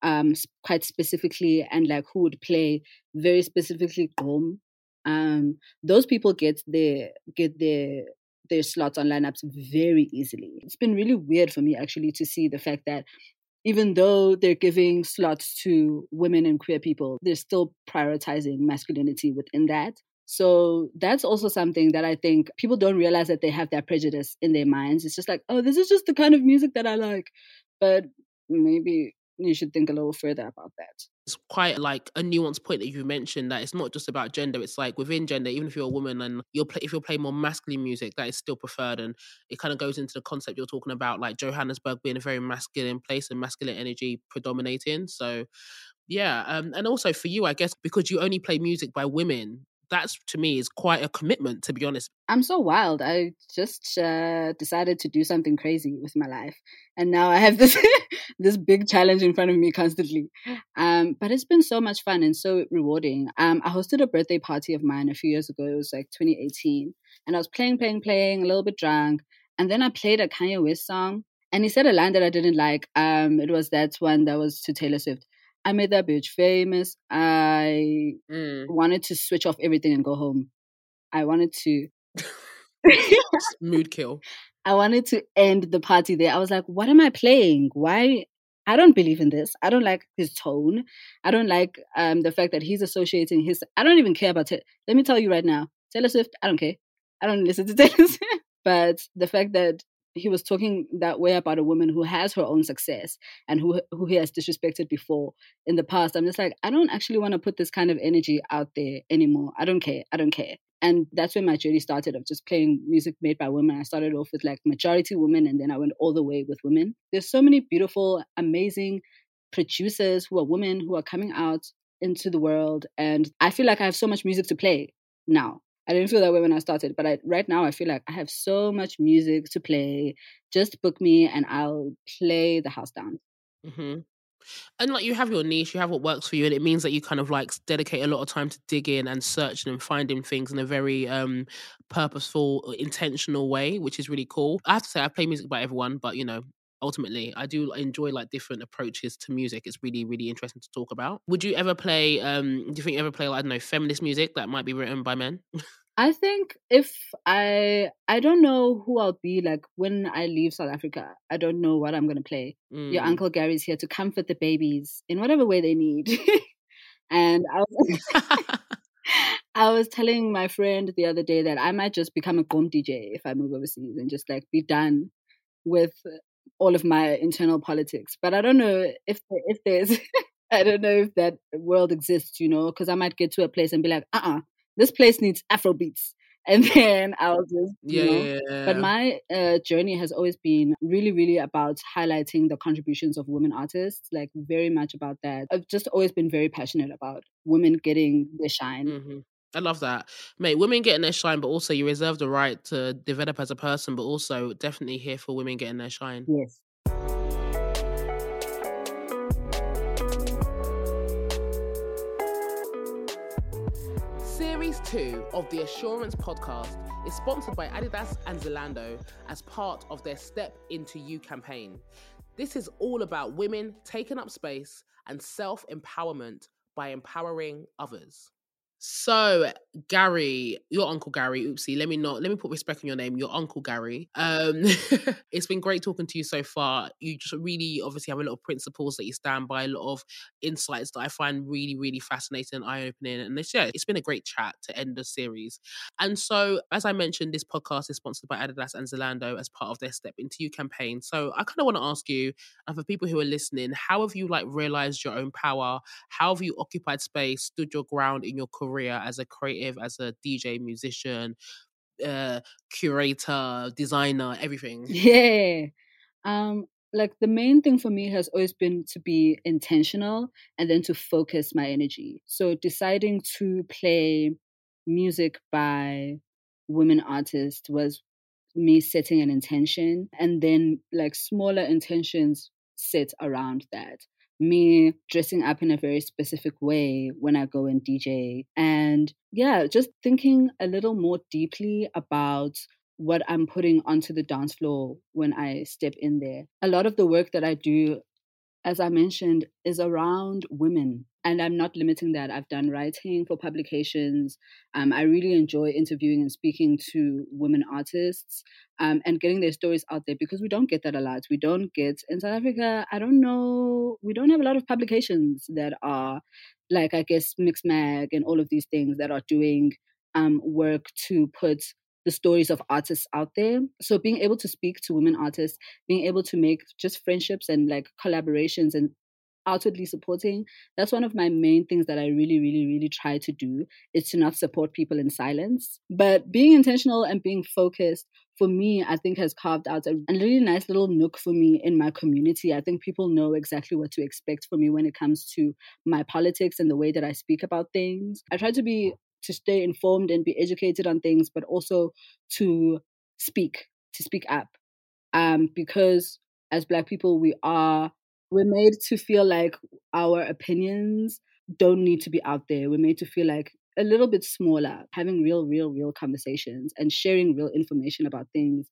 um, quite specifically, and like who would play very specifically gqom. Um, those people get their get their their slots on lineups very easily. It's been really weird for me actually to see the fact that even though they're giving slots to women and queer people, they're still prioritizing masculinity within that. So that's also something that I think people don't realize that they have that prejudice in their minds. It's just like, oh, this is just the kind of music that I like. But maybe you should think a little further about that. It's quite like a nuanced point that you mentioned that it's not just about gender. It's like within gender, even if you're a woman and you're play, if you're playing more masculine music, that is still preferred, and it kind of goes into the concept you're talking about, like Johannesburg being a very masculine place and masculine energy predominating. So, yeah, um, and also for you, I guess because you only play music by women, that's to me is quite a commitment to be honest. I'm so wild i just uh, decided to do something crazy with my life and now i have this this big challenge in front of me constantly. Um, but it's been so much fun and so rewarding. Um, i hosted a birthday party of mine a few years ago it was like 2018 and i was playing playing playing a little bit drunk and then i played a kanye west song and he said a line that i didn't like um, it was that one that was to taylor swift I made that bitch famous. I mm. wanted to switch off everything and go home. I wanted to mood kill. I wanted to end the party there. I was like, what am I playing? Why? I don't believe in this. I don't like his tone. I don't like um, the fact that he's associating his. I don't even care about it. Let me tell you right now, Taylor Swift. I don't care. I don't listen to Taylor Swift. But the fact that he was talking that way about a woman who has her own success and who who he has disrespected before in the past. I'm just like, I don't actually want to put this kind of energy out there anymore. I don't care. I don't care. And that's when my journey started of just playing music made by women. I started off with like majority women and then I went all the way with women. There's so many beautiful, amazing producers who are women who are coming out into the world. And I feel like I have so much music to play now I didn't feel that way when I started, but I, right now I feel like I have so much music to play. Just book me and I'll play the house down. Mm-hmm. And like you have your niche, you have what works for you, and it means that you kind of like dedicate a lot of time to digging and searching and finding things in a very um purposeful, intentional way, which is really cool. I have to say, I play music by everyone, but you know, ultimately i do enjoy like different approaches to music it's really really interesting to talk about. Would you ever play um do you think you ever play like i don't know feminist music that might be written by men? I think if i i don't know who i'll be like when i leave south africa i don't know what i'm going to play mm. your uncle garry's here to comfort the babies in whatever way they need. And i was I was telling my friend the other day that I might just become a gqom DJ if I move overseas and just like be done with all of my internal politics. But I don't know if if there's I don't know if that world exists, you know, because I might get to a place and be like, uh uh-uh, uh this place needs Afro beats. And then I'll just, yeah, know. Yeah, yeah, But my uh, journey has always been really, really about highlighting the contributions of women artists, like very much about that. I've just always been very passionate about women getting their shine. Mm-hmm. I love that. Mate, women getting their shine, but also you reserve the right to develop as a person, but also definitely here for women getting their shine. Yes. Series 2 of the Assurance podcast is sponsored by Adidas and Zalando as part of their Step Into You campaign. This is all about women taking up space and self empowerment by empowering others. So, Garry, your uncle Garry, oopsie, let me not let me put respect on your name, your uncle Garry. Um, it's been great talking to you so far. You just really obviously have a lot of principles that you stand by, a lot of insights that I find really, really fascinating and eye-opening. And this, yeah, it's been a great chat to end the series. And so, as I mentioned, this podcast is sponsored by Adidas and Zalando as part of their Step Into You campaign. So I kind of want to ask you, and for people who are listening, how have you like realized your own power? How have you occupied space, stood your ground in your career? Career as a creative, as a DJ, musician, uh, curator, designer, everything? Yeah. Um, like the main thing for me has always been to be intentional and then to focus my energy. So deciding to play music by women artists was me setting an intention and then like smaller intentions set around that me dressing up in a very specific way when I go and DJ. And yeah, just thinking a little more deeply about what I'm putting onto the dance floor when I step in there. A lot of the work that I do as I mentioned, is around women. And I'm not limiting that. I've done writing for publications. Um, I really enjoy interviewing and speaking to women artists um, and getting their stories out there because we don't get that a lot. We don't get in South Africa, I don't know, we don't have a lot of publications that are like, I guess, Mixmag and all of these things that are doing um, work to put the stories of artists out there. So being able to speak to women artists, being able to make just friendships and like collaborations and outwardly supporting, that's one of my main things that I really, really, really try to do is to not support people in silence. But being intentional and being focused for me, I think has carved out a, really nice little nook for me in my community. I think people know exactly what to expect from me when it comes to my politics and the way that I speak about things. I try to be to stay informed and be educated on things, but also to speak, to speak up. Um, because as Black people, we are we're made to feel like our opinions don't need to be out there. We're made to feel like a little bit smaller, having real, real, real conversations and sharing real information about things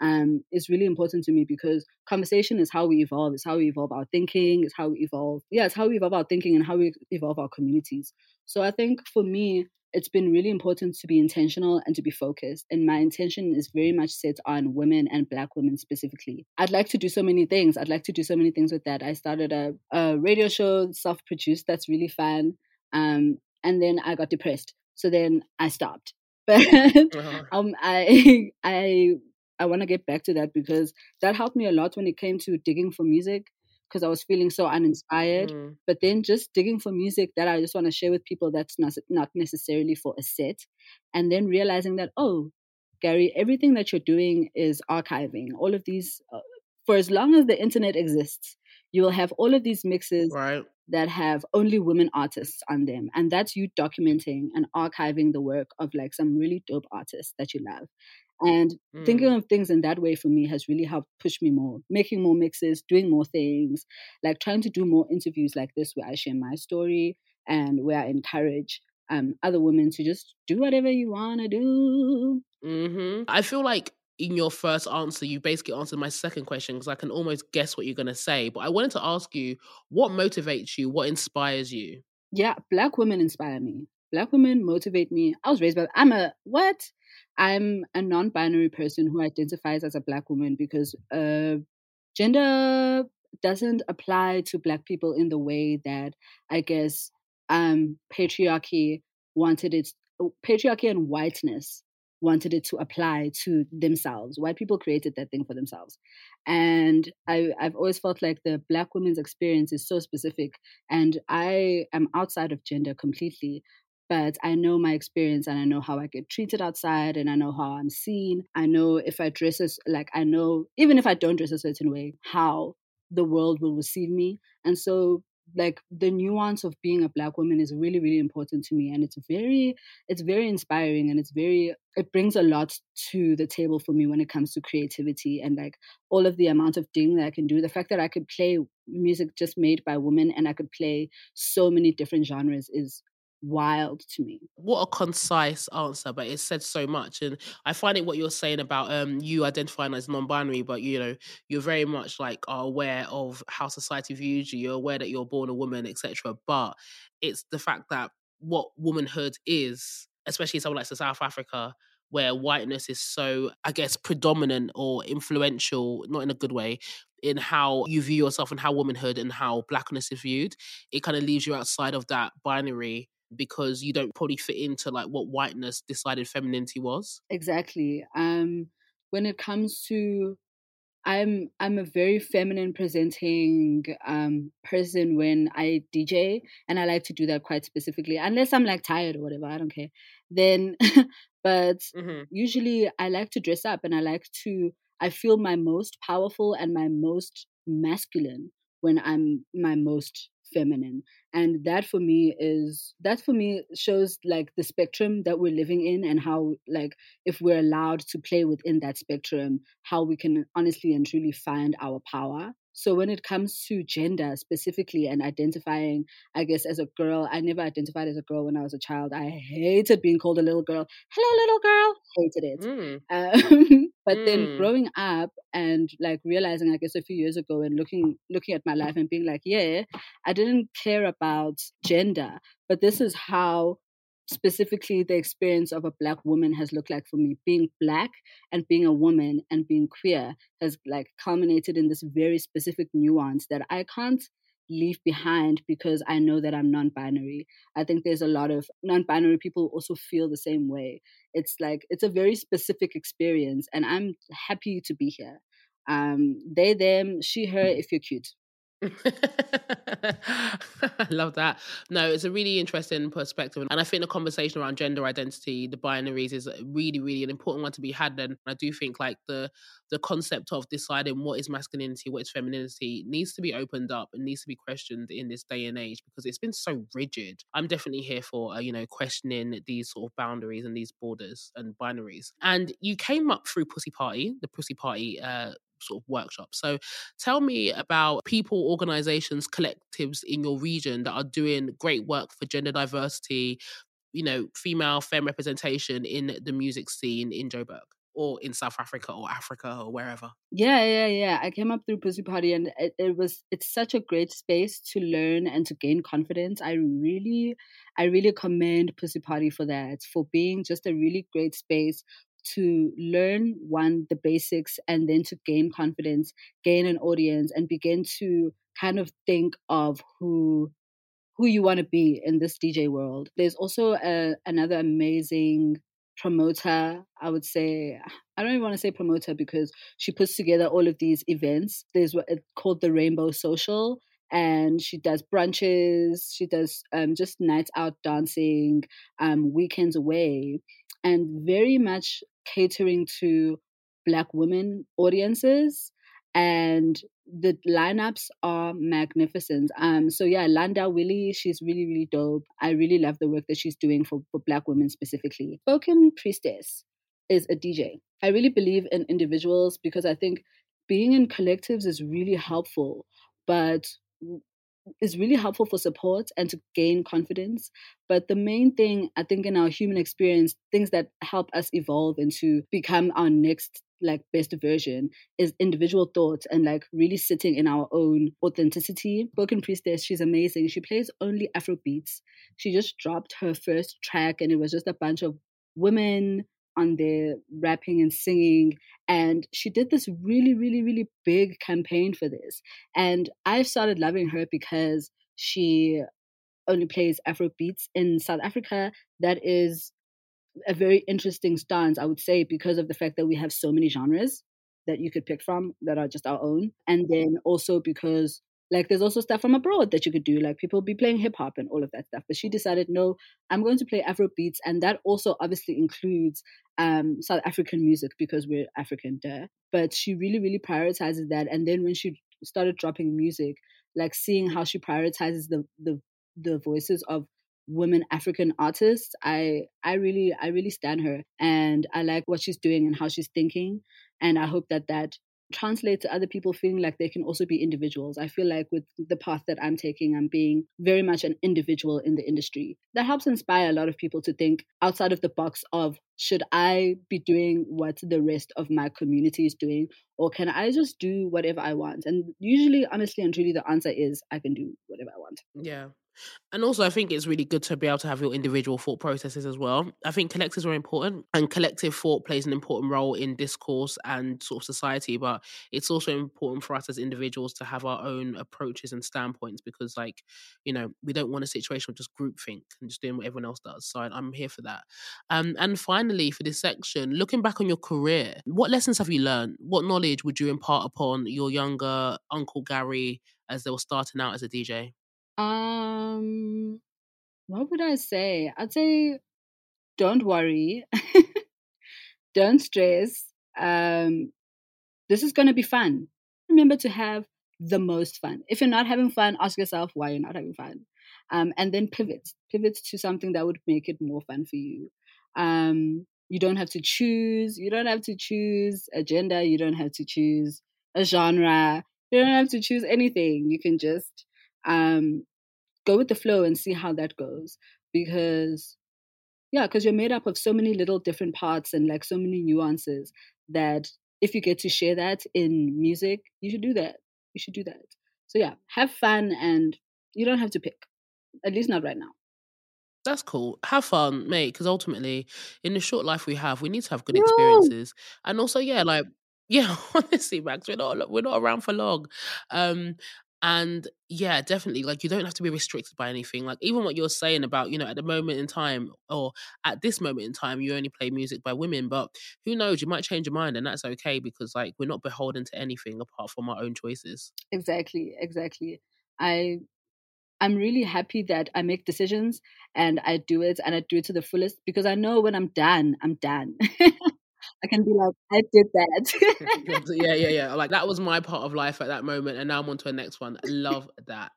um, is really important to me because conversation is how we evolve. It's how we evolve our thinking. It's how we evolve. Yeah, it's how we evolve our thinking and how we evolve our communities. So I think for me, it's been really important to be intentional and to be focused. And my intention is very much set on women and Black women specifically. I'd like to do so many things. I'd like to do so many things with that. I started a, a radio show, self produced, that's really fun. Um, and then I got depressed. So then I stopped. But uh-huh. um, I, I, I want to get back to that because that helped me a lot when it came to digging for music because I was feeling so uninspired. Mm. But then just digging for music that I just want to share with people that's not, not necessarily for a set. And then realizing that, oh, Garry, everything that you're doing is archiving. All of these, uh, for as long as the internet exists, you will have all of these mixes right. that have only women artists on them. And that's you documenting and archiving the work of like some really dope artists that you love. And mm. thinking of things in that way for me has really helped push me more, making more mixes, doing more things, like trying to do more interviews like this where I share my story and where I encourage um, other women to just do whatever you want to do. Mm-hmm. I feel like in your first answer, you basically answered my second question because I can almost guess what you're going to say. But I wanted to ask you what motivates you? What inspires you? Yeah, Black women inspire me. Black women motivate me. I was raised by, I'm a, what? I'm a non binary person who identifies as a Black woman because uh, gender doesn't apply to Black people in the way that I guess um, patriarchy wanted it, oh, patriarchy and whiteness wanted it to apply to themselves. White people created that thing for themselves. And I, I've always felt like the Black woman's experience is so specific. And I am outside of gender completely but I know my experience and I know how I get treated outside and I know how I'm seen. I know if I dress as, like, I know, even if I don't dress a certain way, how the world will receive me. And so, like, the nuance of being a Black woman is really, really important to me. And it's very, it's very inspiring and it's very, it brings a lot to the table for me when it comes to creativity and like all of the amount of thing that I can do. The fact that I could play music just made by women and I could play so many different genres is wild to me. What a concise answer, but it said so much. And I find it what you're saying about um you identifying as non-binary, but you know, you're very much like are aware of how society views you, you're aware that you're born a woman, etc. But it's the fact that what womanhood is, especially somewhere like South Africa, where whiteness is so, I guess, predominant or influential, not in a good way, in how you view yourself and how womanhood and how blackness is viewed. It kind of leaves you outside of that binary because you don't probably fit into like what whiteness decided femininity was. Exactly. Um when it comes to I'm I'm a very feminine presenting um, person when I DJ, and I like to do that quite specifically. Unless I'm like tired or whatever, I don't care. Then, but mm-hmm. usually I like to dress up, and I like to. I feel my most powerful and my most masculine when I'm my most feminine and that for me is that for me shows like the spectrum that we're living in and how like if we're allowed to play within that spectrum how we can honestly and truly find our power so when it comes to gender specifically and identifying, I guess as a girl, I never identified as a girl when I was a child. I hated being called a little girl. Hello, little girl. Hated it. Mm. Um, but mm. then growing up and like realizing, I guess a few years ago, and looking looking at my life and being like, yeah, I didn't care about gender, but this is how specifically the experience of a black woman has looked like for me being black and being a woman and being queer has like culminated in this very specific nuance that i can't leave behind because i know that i'm non-binary. I think there's a lot of non-binary people also feel the same way. It's like it's a very specific experience and i'm happy to be here. Um they them she her if you're cute I love that. No, it's a really interesting perspective. And I think the conversation around gender identity, the binaries, is really, really an important one to be had. And I do think like the the concept of deciding what is masculinity, what is femininity needs to be opened up and needs to be questioned in this day and age because it's been so rigid. I'm definitely here for, uh, you know, questioning these sort of boundaries and these borders and binaries. And you came up through Pussy Party, the Pussy Party uh, sort of workshop. So tell me about people, organizations, collectives in your region that are doing great work for gender diversity, you know, female, femme representation in the music scene in Joburg or in South Africa or Africa or wherever. Yeah, yeah, yeah. I came up through Pussy Party and it, it, was it's such a great space to learn and to gain confidence. I really I really commend Pussy Party for that, for being just a really great space to learn one the basics and then to gain confidence gain an audience and begin to kind of think of who who you want to be in this dj world. There's also a, another amazing promoter i would say i don't even want to say promoter because she puts together all of these events. There's what it's called the rainbow social and she does brunches she does um, just nights out dancing um, weekends away and very much catering to Black women audiences. And the lineups are magnificent. Um, so yeah, Landa Willie, she's really, really dope. I really love the work that she's doing for, for Black women specifically. Spoken Priestess is a DJ. I really believe in individuals because I think being in collectives is really helpful. But is really helpful for support and to gain confidence. But the main thing, I think, in our human experience, things that help us evolve into become our next like best version is individual thoughts and like really sitting in our own authenticity. Spoken Priestess, she's amazing. She plays only Afro beats. She just dropped her first track and it was just a bunch of women on there rapping and singing. And she did this really, really, really big campaign for this. And I've started loving her because she only plays Afro beats in South Africa. That is a very interesting stance, I would say, because of the fact that we have so many genres that you could pick from that are just our own. And then also because like there's also stuff from abroad that you could do, like people be playing hip hop and all of that stuff. But she decided, no, I'm going to play Afro beats, and that also obviously includes um, South African music because we're African there. But she really, really prioritizes that. And then when she started dropping music, like seeing how she prioritizes the the the voices of women African artists, I I really I really stand her, and I like what she's doing and how she's thinking, and I hope that that translate to other people feeling like they can also be individuals. I feel like with the path that I'm taking, I'm being very much an individual in the industry. That helps inspire a lot of people to think outside of the box of should I be doing what the rest of my community is doing, or can I just do whatever I want? And usually, honestly and truly, the answer is I can do whatever I want. Yeah. And also, I think it's really good to be able to have your individual thought processes as well. I think collectives are important, and collective thought plays an important role in discourse and sort of society. But it's also important for us as individuals to have our own approaches and standpoints because, like, you know, we don't want a situation of just groupthink and just doing what everyone else does. So I'm here for that. Um, and finally, for this section, looking back on your career, what lessons have you learned? What knowledge would you impart upon your younger Uncle Garry as they were starting out as a DJ? Um, what would I say? I'd say don't worry, don't stress. Um, this is going to be fun. Remember to have the most fun. If you're not having fun, ask yourself why you're not having fun. Um, and then pivot, pivot to something that would make it more fun for you. Um, you don't have to choose. You don't have to choose a gender. You don't have to choose a genre. You don't have to choose anything. You can just um, go with the flow and see how that goes. Because, yeah, because you're made up of so many little different parts and like so many nuances that if you get to share that in music, you should do that. You should do that. So, yeah, have fun and you don't have to pick, at least not right now. That's cool. Have fun, mate, because ultimately, in the short life we have, we need to have good experiences. And also, yeah, like, yeah, honestly, Max, we're not we're not around for long. Um, and yeah, definitely, like you don't have to be restricted by anything. Like even what you're saying about, you know, at the moment in time or at this moment in time, you only play music by women, but who knows, you might change your mind and that's okay because like we're not beholden to anything apart from our own choices. Exactly, exactly. I I'm really happy that I make decisions and I do it and I do it to the fullest because I know when I'm done, I'm done. I can be like, I did that. yeah, yeah, yeah. Like that was my part of life at that moment, and now I'm on to the next one. Love that.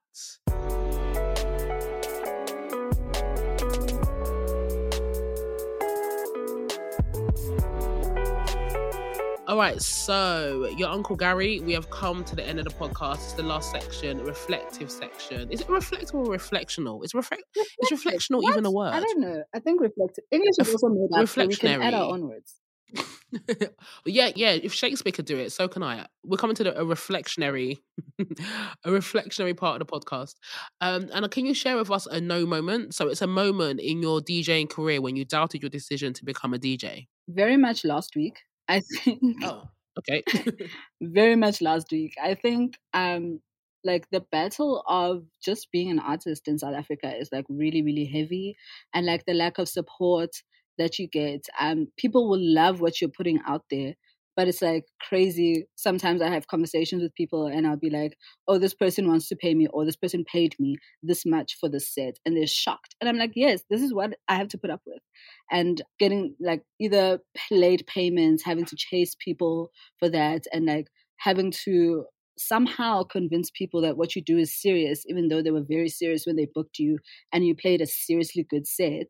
All right, so your Uncle Garry, we have come to the end of the podcast. It's the last section, reflective section. Is it reflective or reflectional? Is reflect is reflectional what? even a word? I don't know. I think reflective English is also made up. So we can add our own words. yeah, yeah. If Shakespeare could do it, so can I. We're coming to the, a reflectionary, a reflectionary part of the podcast. Um, and can you share with us a no moment? So it's a moment in your DJing career when you doubted your decision to become a DJ. Very much last week. I think. Oh, okay. very much last week. I think um like the battle of just being an artist in South Africa is like really, really heavy. And like the lack of support that you get, um, people will love what you're putting out there but it's like crazy. Sometimes I have conversations with people and I'll be like, oh, this person wants to pay me or this person paid me this much for this set. And they're shocked. And I'm like, yes, this is what I have to put up with. And getting like either late payments, having to chase people for that, and like having to somehow convince people that what you do is serious, even though they were very serious when they booked you and you played a seriously good set.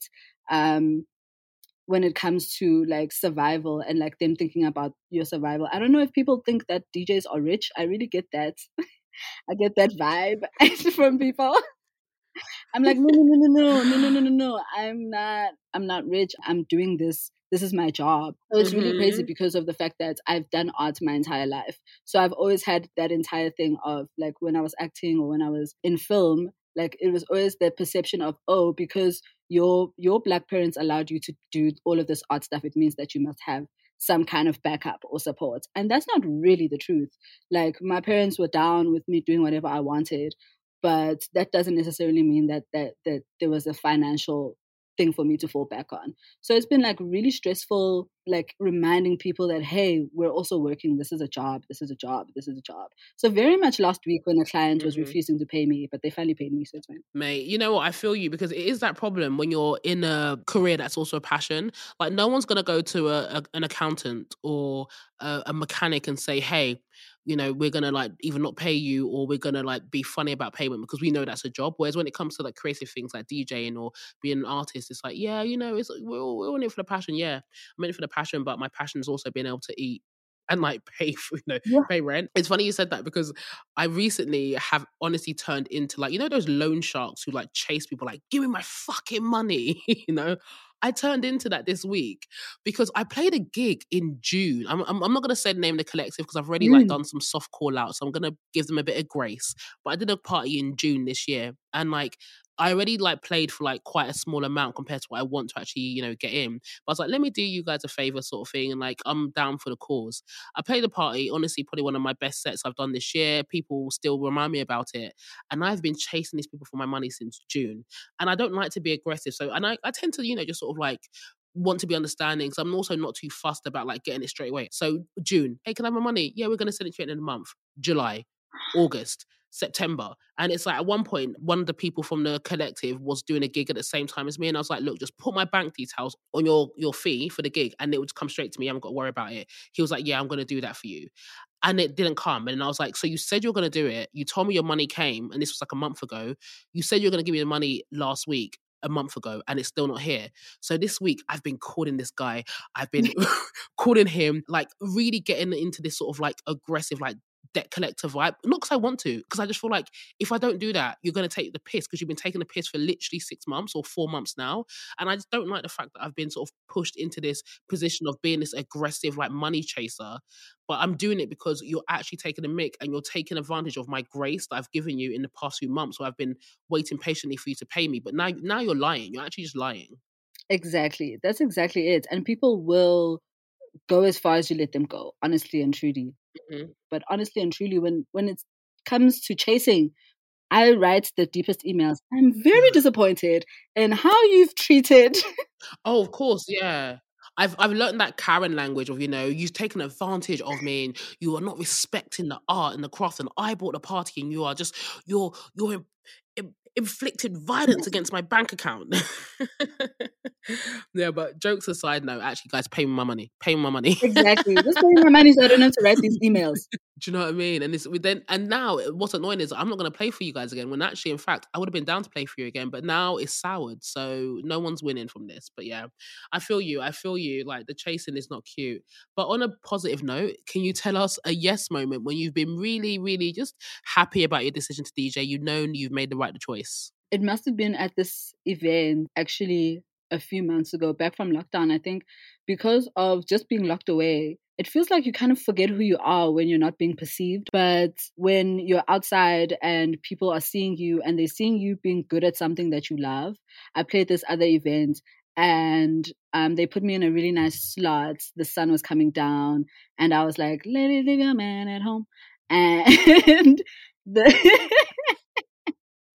Um, when it comes to like survival and like them thinking about your survival. I don't know if people think that DJs are rich. I really get that. I get that vibe from people. I'm like, no, no, no, no, no, no, no, no, no, no. I'm not. I'm not rich. I'm doing this. This is my job. So it's mm-hmm. really crazy mm-hmm. because of the fact that I've done art my entire life. So I've always had that entire thing of like when I was acting or when I was in film, like it was always the perception of oh because your your black parents allowed you to do all of this art stuff it means that you must have some kind of backup or support. And that's not really the truth. Like my parents were down with me doing whatever i wanted but that doesn't necessarily mean that that that there was a financial thing for me to fall back on. So it's been like really stressful, like reminding people that, hey, we're also working. This is a job. This is a job. This is a job. So very much last week when a client was mm-hmm. refusing to pay me, but they finally paid me. So it's fine. Mate, you know what? I feel you because it is that problem when you're in a career that's also a passion. Like no one's going to go to a, a, an accountant or a, a mechanic and say, hey, you know, we're gonna like either not pay you or we're gonna like be funny about payment because we know that's a job. Whereas when it comes to like creative things like DJing or being an artist, it's like, yeah, you know, it's we're all, we're all in it for the passion. Yeah, I'm in it for the passion, but my passion is also being able to eat and like pay for you know yeah. pay rent. It's funny you said that because I recently have honestly turned into like you know those loan sharks who like chase people like give me my fucking money, you know. I turned into that this week because I played a gig in June. I'm, I'm, I'm not going to say the name of the collective because I've already mm. like done some soft call out. So I'm going to give them a bit of grace. But I did a party in June this year and like I already like played for like quite a small amount compared to what I want to actually, you know, get in. But I was like, let me do you guys a favor sort of thing. And like, I'm down for the cause. I played the party, honestly, probably one of my best sets I've done this year. People still remind me about it. And I've been chasing these people for my money since June. And I don't like to be aggressive. So, and I, I tend to, you know, just sort of like want to be understanding. So I'm also not too fussed about like getting it straight away. So June, hey, can I have my money? Yeah, we're gonna send it to you in a month. July, August, September. And it's like at one point, one of the people from the collective was doing a gig at the same time as me. And I was like, look, just put my bank details on your your fee for the gig and it would come straight to me. I haven't got to worry about it. He was like, Yeah, I'm gonna do that for you. And it didn't come. And I was like, So you said you're gonna do it. You told me your money came, and this was like a month ago. You said you're gonna give me the money last week a month ago and it's still not here. So this week I've been calling this guy. I've been calling him, like really getting into this sort of like aggressive, like debt collector vibe. Not because I want to, because I just feel like if I don't do that, you're going to take the piss because you've been taking the piss for literally six months or four months now. And I just don't like the fact that I've been sort of pushed into this position of being this aggressive, like money chaser. But I'm doing it because you're actually taking a mic and you're taking advantage of my grace that I've given you in the past few months where I've been waiting patiently for you to pay me. But now, now you're lying. You're actually just lying. Exactly. That's exactly it. And people will go as far as you let them go, honestly and truly. Mm-hmm. But honestly and truly, when when it comes to chasing, I write the deepest emails. I'm very disappointed in how you've treated. oh, of course, yeah. I've I've learned that Karen language of you know you've taken advantage of me and you are not respecting the art and the craft and I bought the party and you are just you're you're inflicted violence against my bank account. yeah, but jokes aside, no, actually, guys, pay me my money. Pay me my money. exactly. Just pay me my money so I don't have to write these emails. Do you know what I mean? And it's then and now uh, what's annoying is I'm not going to play for you guys again. When actually, in fact, I would have been down to play for you again, but now it's soured, so no one's winning from this. But yeah, I feel you. I feel you. Like the chasing is not cute. But on a positive note, can you tell us a yes moment when you've been really, really just happy about your decision to DJ? You know you've made the right choice. It must have been at this event actually a few months ago, back from lockdown. I think because of just being locked away it feels like you kind of forget who you are when you're not being perceived. But when you're outside and people are seeing you and they're seeing you being good at something that you love, I played this other event and um, they put me in a really nice slot. The sun was coming down, and I was like, "Lady, leave your man at home," and the.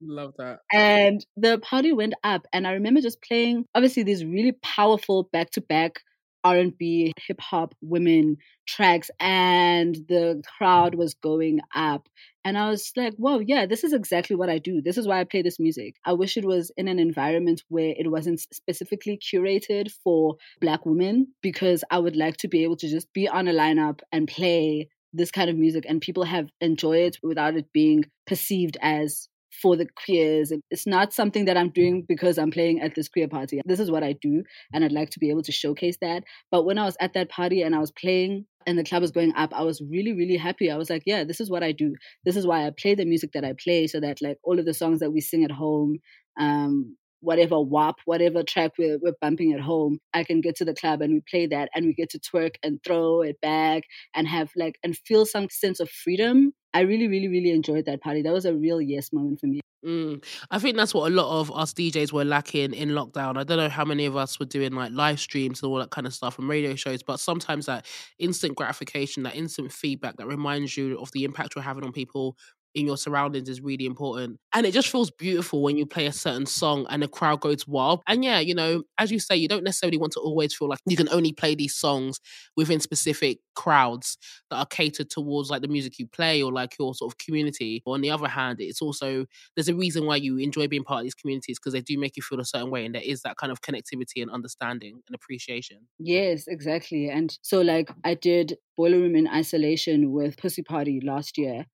Love that. And the party went up, and I remember just playing obviously these really powerful back to back R&B, hip hop women tracks and the crowd was going up. And I was like, whoa, yeah, this is exactly what I do. This is why I play this music. I wish it was in an environment where it wasn't specifically curated for Black women because I would like to be able to just be on a lineup and play this kind of music and people have enjoyed it without it being perceived as for the queers. It's not something that I'm doing because I'm playing at this queer party. This is what I do, and I'd like to be able to showcase that. But when I was at that party and I was playing and the club was going up, I was really, really happy. I was like, yeah, this is what I do. This is why I play the music that I play so that like all of the songs that we sing at home, um, whatever WAP, whatever track we're, we're bumping at home, I can get to the club and we play that and we get to twerk and throw it back and have like, and feel some sense of freedom. I really, really, really enjoyed that party. That was a real yes moment for me. Mm. I think that's what a lot of us DJs were lacking in lockdown. I don't know how many of us were doing like live streams and all that kind of stuff and radio shows, but sometimes that instant gratification, that instant feedback that reminds you of the impact you're having on people in your surroundings is really important. And it just feels beautiful when you play a certain song and the crowd goes wild. And yeah, you know, as you say, you don't necessarily want to always feel like you can only play these songs within specific crowds that are catered towards like the music you play or like your sort of community. But on the other hand, it's also there's a reason why you enjoy being part of these communities because they do make you feel a certain way and there is that kind of connectivity and understanding and appreciation. Yes, exactly. And so like I did Boiler Room in Isolation with Pussy Party last year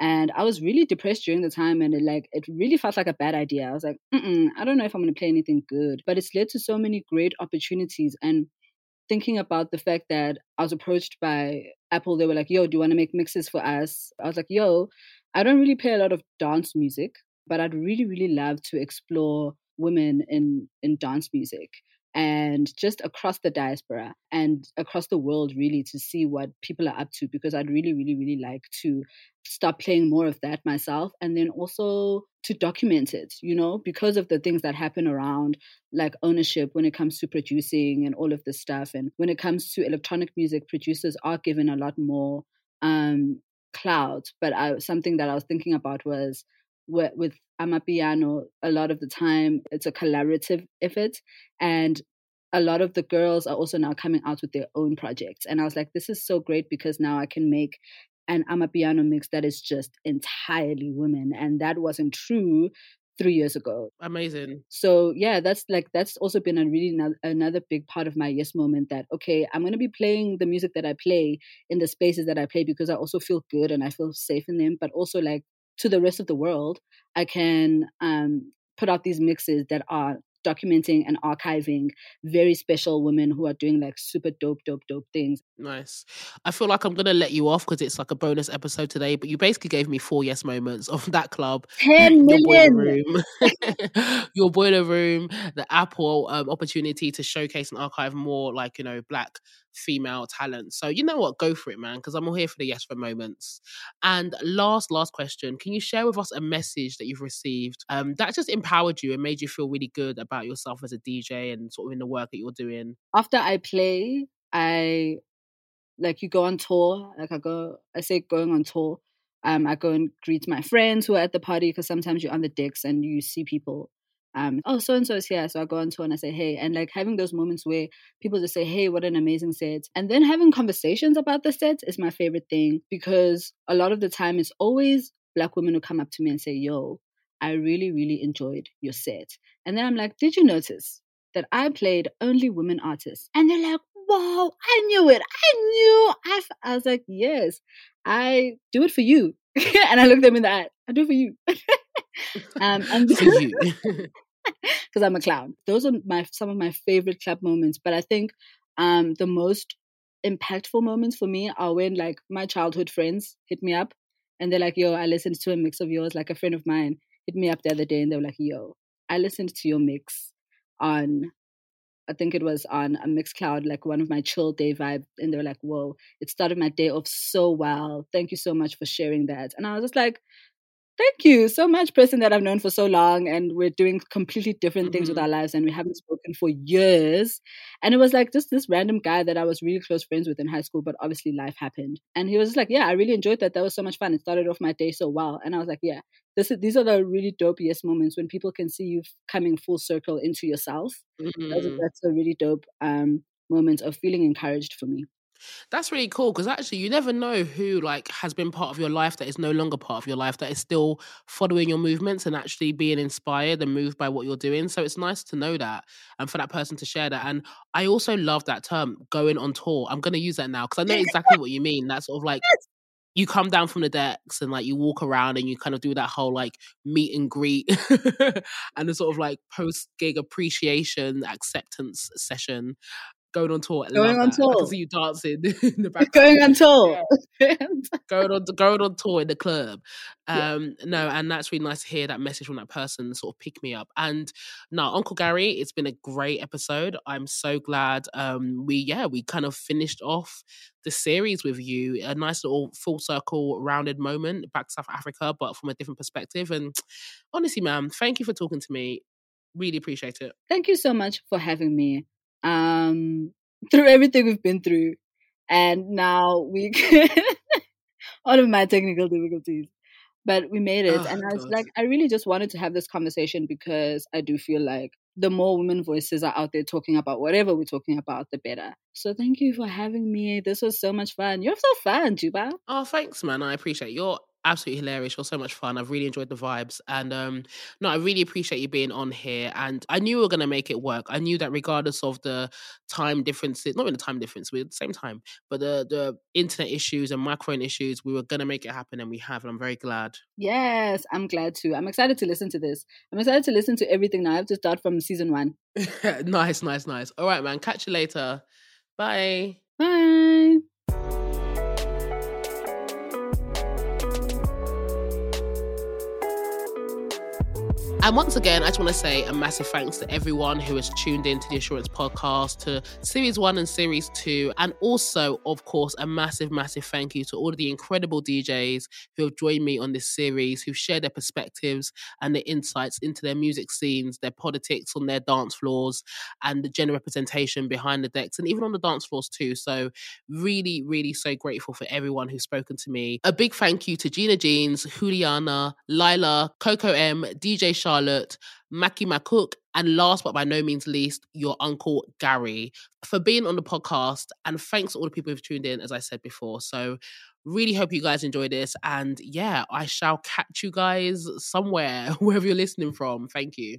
and I was really depressed during the time, and it like it really felt like a bad idea. I was like, I don't know if I'm going to play anything good. But it's led to so many great opportunities. And thinking about the fact that I was approached by Apple, they were like, "Yo, do you want to make mixes for us?" I was like, "Yo, I don't really play a lot of dance music, but I'd really, really love to explore women in in dance music." And just across the diaspora and across the world, really, to see what people are up to because I'd really, really, really like to start playing more of that myself and then also to document it, you know, because of the things that happen around like ownership when it comes to producing and all of this stuff. And when it comes to electronic music, producers are given a lot more um, clout. But I, something that I was thinking about was with, with Amapiano, a lot of the time it's a collaborative effort. And a lot of the girls are also now coming out with their own projects. And I was like, this is so great because now I can make an Amapiano mix that is just entirely women. And that wasn't true three years ago. Amazing. So yeah, that's like that's also been a really no- another big part of my yes moment. That okay, I'm gonna be playing the music that I play in the spaces that I play because I also feel good and I feel safe in them. But also like to the rest of the world, I can um, put out these mixes that are documenting and archiving very special women who are doing like super dope, dope, dope things. Nice. I feel like I'm gonna let you off because it's like a bonus episode today, but you basically gave me four yes moments of that club. 10 Your boiler room, your boiler room, the Apple um, opportunity to showcase and archive more, like you know, black female talent. So you know what, go for it, man, because I'm all here for the yes for moments. And last, last question: Can you share with us a message that you've received um, that just empowered you and made you feel really good about yourself as a DJ and sort of in the work that you're doing? After I play, I like you go on tour. Like I go, I say going on tour. Um, I go and greet my friends who are at the party because sometimes you're on the decks and you see people. Um, oh, so and so is here. So I go on tour and I say, hey, and like having those moments where people just say, hey, what an amazing set. And then having conversations about the set is my favorite thing because a lot of the time it's always black women who come up to me and say, yo, I really, really enjoyed your set. And then I'm like, did you notice that I played only women artists? And they're like, wow, I knew it. I knew. I, was like, yes, I do it for you. and I looked them in the eye. I do it for you. um, and For you. because I'm a clown. Those are my some of my favorite club moments. But I think um, the most impactful moments for me are when like my childhood friends hit me up and they're like, "Yo, I listened to a mix of yours." Like a friend of mine hit me up the other day and they were like, "Yo, I listened to your mix on." I think it was on a Mixcloud, like one of my chill day vibe, and they were like, "Whoa, it started my day off so well. Thank you so much for sharing that." And I was just like, thank you so much, person that I've known for so long, and we're doing completely different things with Mhm. our lives, and we haven't spoken for years. And it was like just this random guy that I was really close friends with in high school, but obviously life happened. And he was just like, "Yeah, I really enjoyed that. That was so much fun. It started off my day so well." And I was like, "Yeah, this is, these are the really dope yes moments when people can see you coming full circle into yourself. That's, Mhm. that's a really dope um, moment of feeling encouraged for me." That's really cool because actually you never know who like has been part of your life that is no longer part of your life that is still following your movements and actually being inspired and moved by what you're doing. So it's nice to know that and for that person to share that. And I also love that term going on tour. I'm going to use that now because I know exactly what you mean. That sort of like you come down from the decks and like you walk around and you kind of do that whole like meet and greet and the sort of like post gig appreciation acceptance session going on tour. Going on that. I can tour. see you dancing in the background. Going on tour. going on going on tour in the club. Yeah. Um, no, and that's really nice to hear that message from that person sort of pick me up. And now, Uncle Garry, it's been a great episode. I'm so glad um we yeah, we kind of finished off the series with you. A nice little full circle rounded moment back to South Africa, but from a different perspective. And honestly, ma'am, thank you for talking to me. Really appreciate it. Thank you so much for having me. Um, through everything we've been through, and now we all of my technical difficulties, but we made it. Oh, and I was God. like, I really just wanted to have this conversation because I do feel like the more women voices are out there talking about whatever we're talking about, the better. So thank you for having me. This was so much fun. You're so fun, Juba. Oh, thanks, man. I appreciate it. You're absolutely hilarious. You're so much fun. I've really enjoyed the vibes. And um, no, I really appreciate you being on here. And I knew we were gonna make it work. I knew that regardless of the time differences, not even the time difference, we're at the same time, but the the internet issues and microphone issues, we were gonna make it happen and we have, and I'm very glad. Yes, I'm glad too. I'm excited to listen to this. I'm excited to listen to everything now. I have to start from season one. nice, nice, nice. All right, man. Catch you later. Bye. Bye. And once again, I just want to say a massive thanks to everyone who has tuned in to the Assurance podcast, to series one and series two. And also, of course, a massive, massive thank you to all of the incredible DJs who have joined me on this series, who've shared their perspectives and their insights into their music scenes, their politics on their dance floors, and the gender representation behind the decks, and even on the dance floors too. So, really, really so grateful for everyone who's spoken to me. A big thank you to Gina Jeaz, Juliana, Lila, Coco Em, DJ Charlotte, Mackie McCook, and last but by no means least, your uncle Garry for being on the podcast. And thanks to all the people who've tuned in, as I said before. So, really hope you guys enjoy this. And yeah, I shall catch you guys somewhere, wherever you're listening from. Thank you.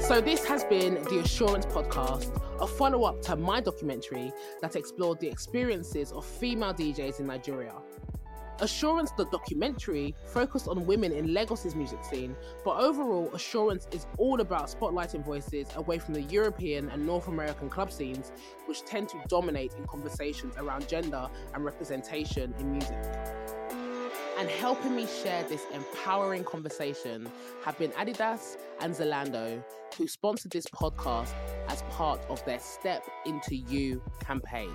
So, this has been the Assurance Podcast, a follow up to my documentary that explored the experiences of female DJs in Nigeria. Assurance, the documentary, focused on women in Lagos's music scene, but overall, Assurance is all about spotlighting voices away from the European and North American club scenes, which tend to dominate in conversations around gender and representation in music. And helping me share this empowering conversation have been Adidas and Zalando, who sponsored this podcast as part of their Step Into You campaign.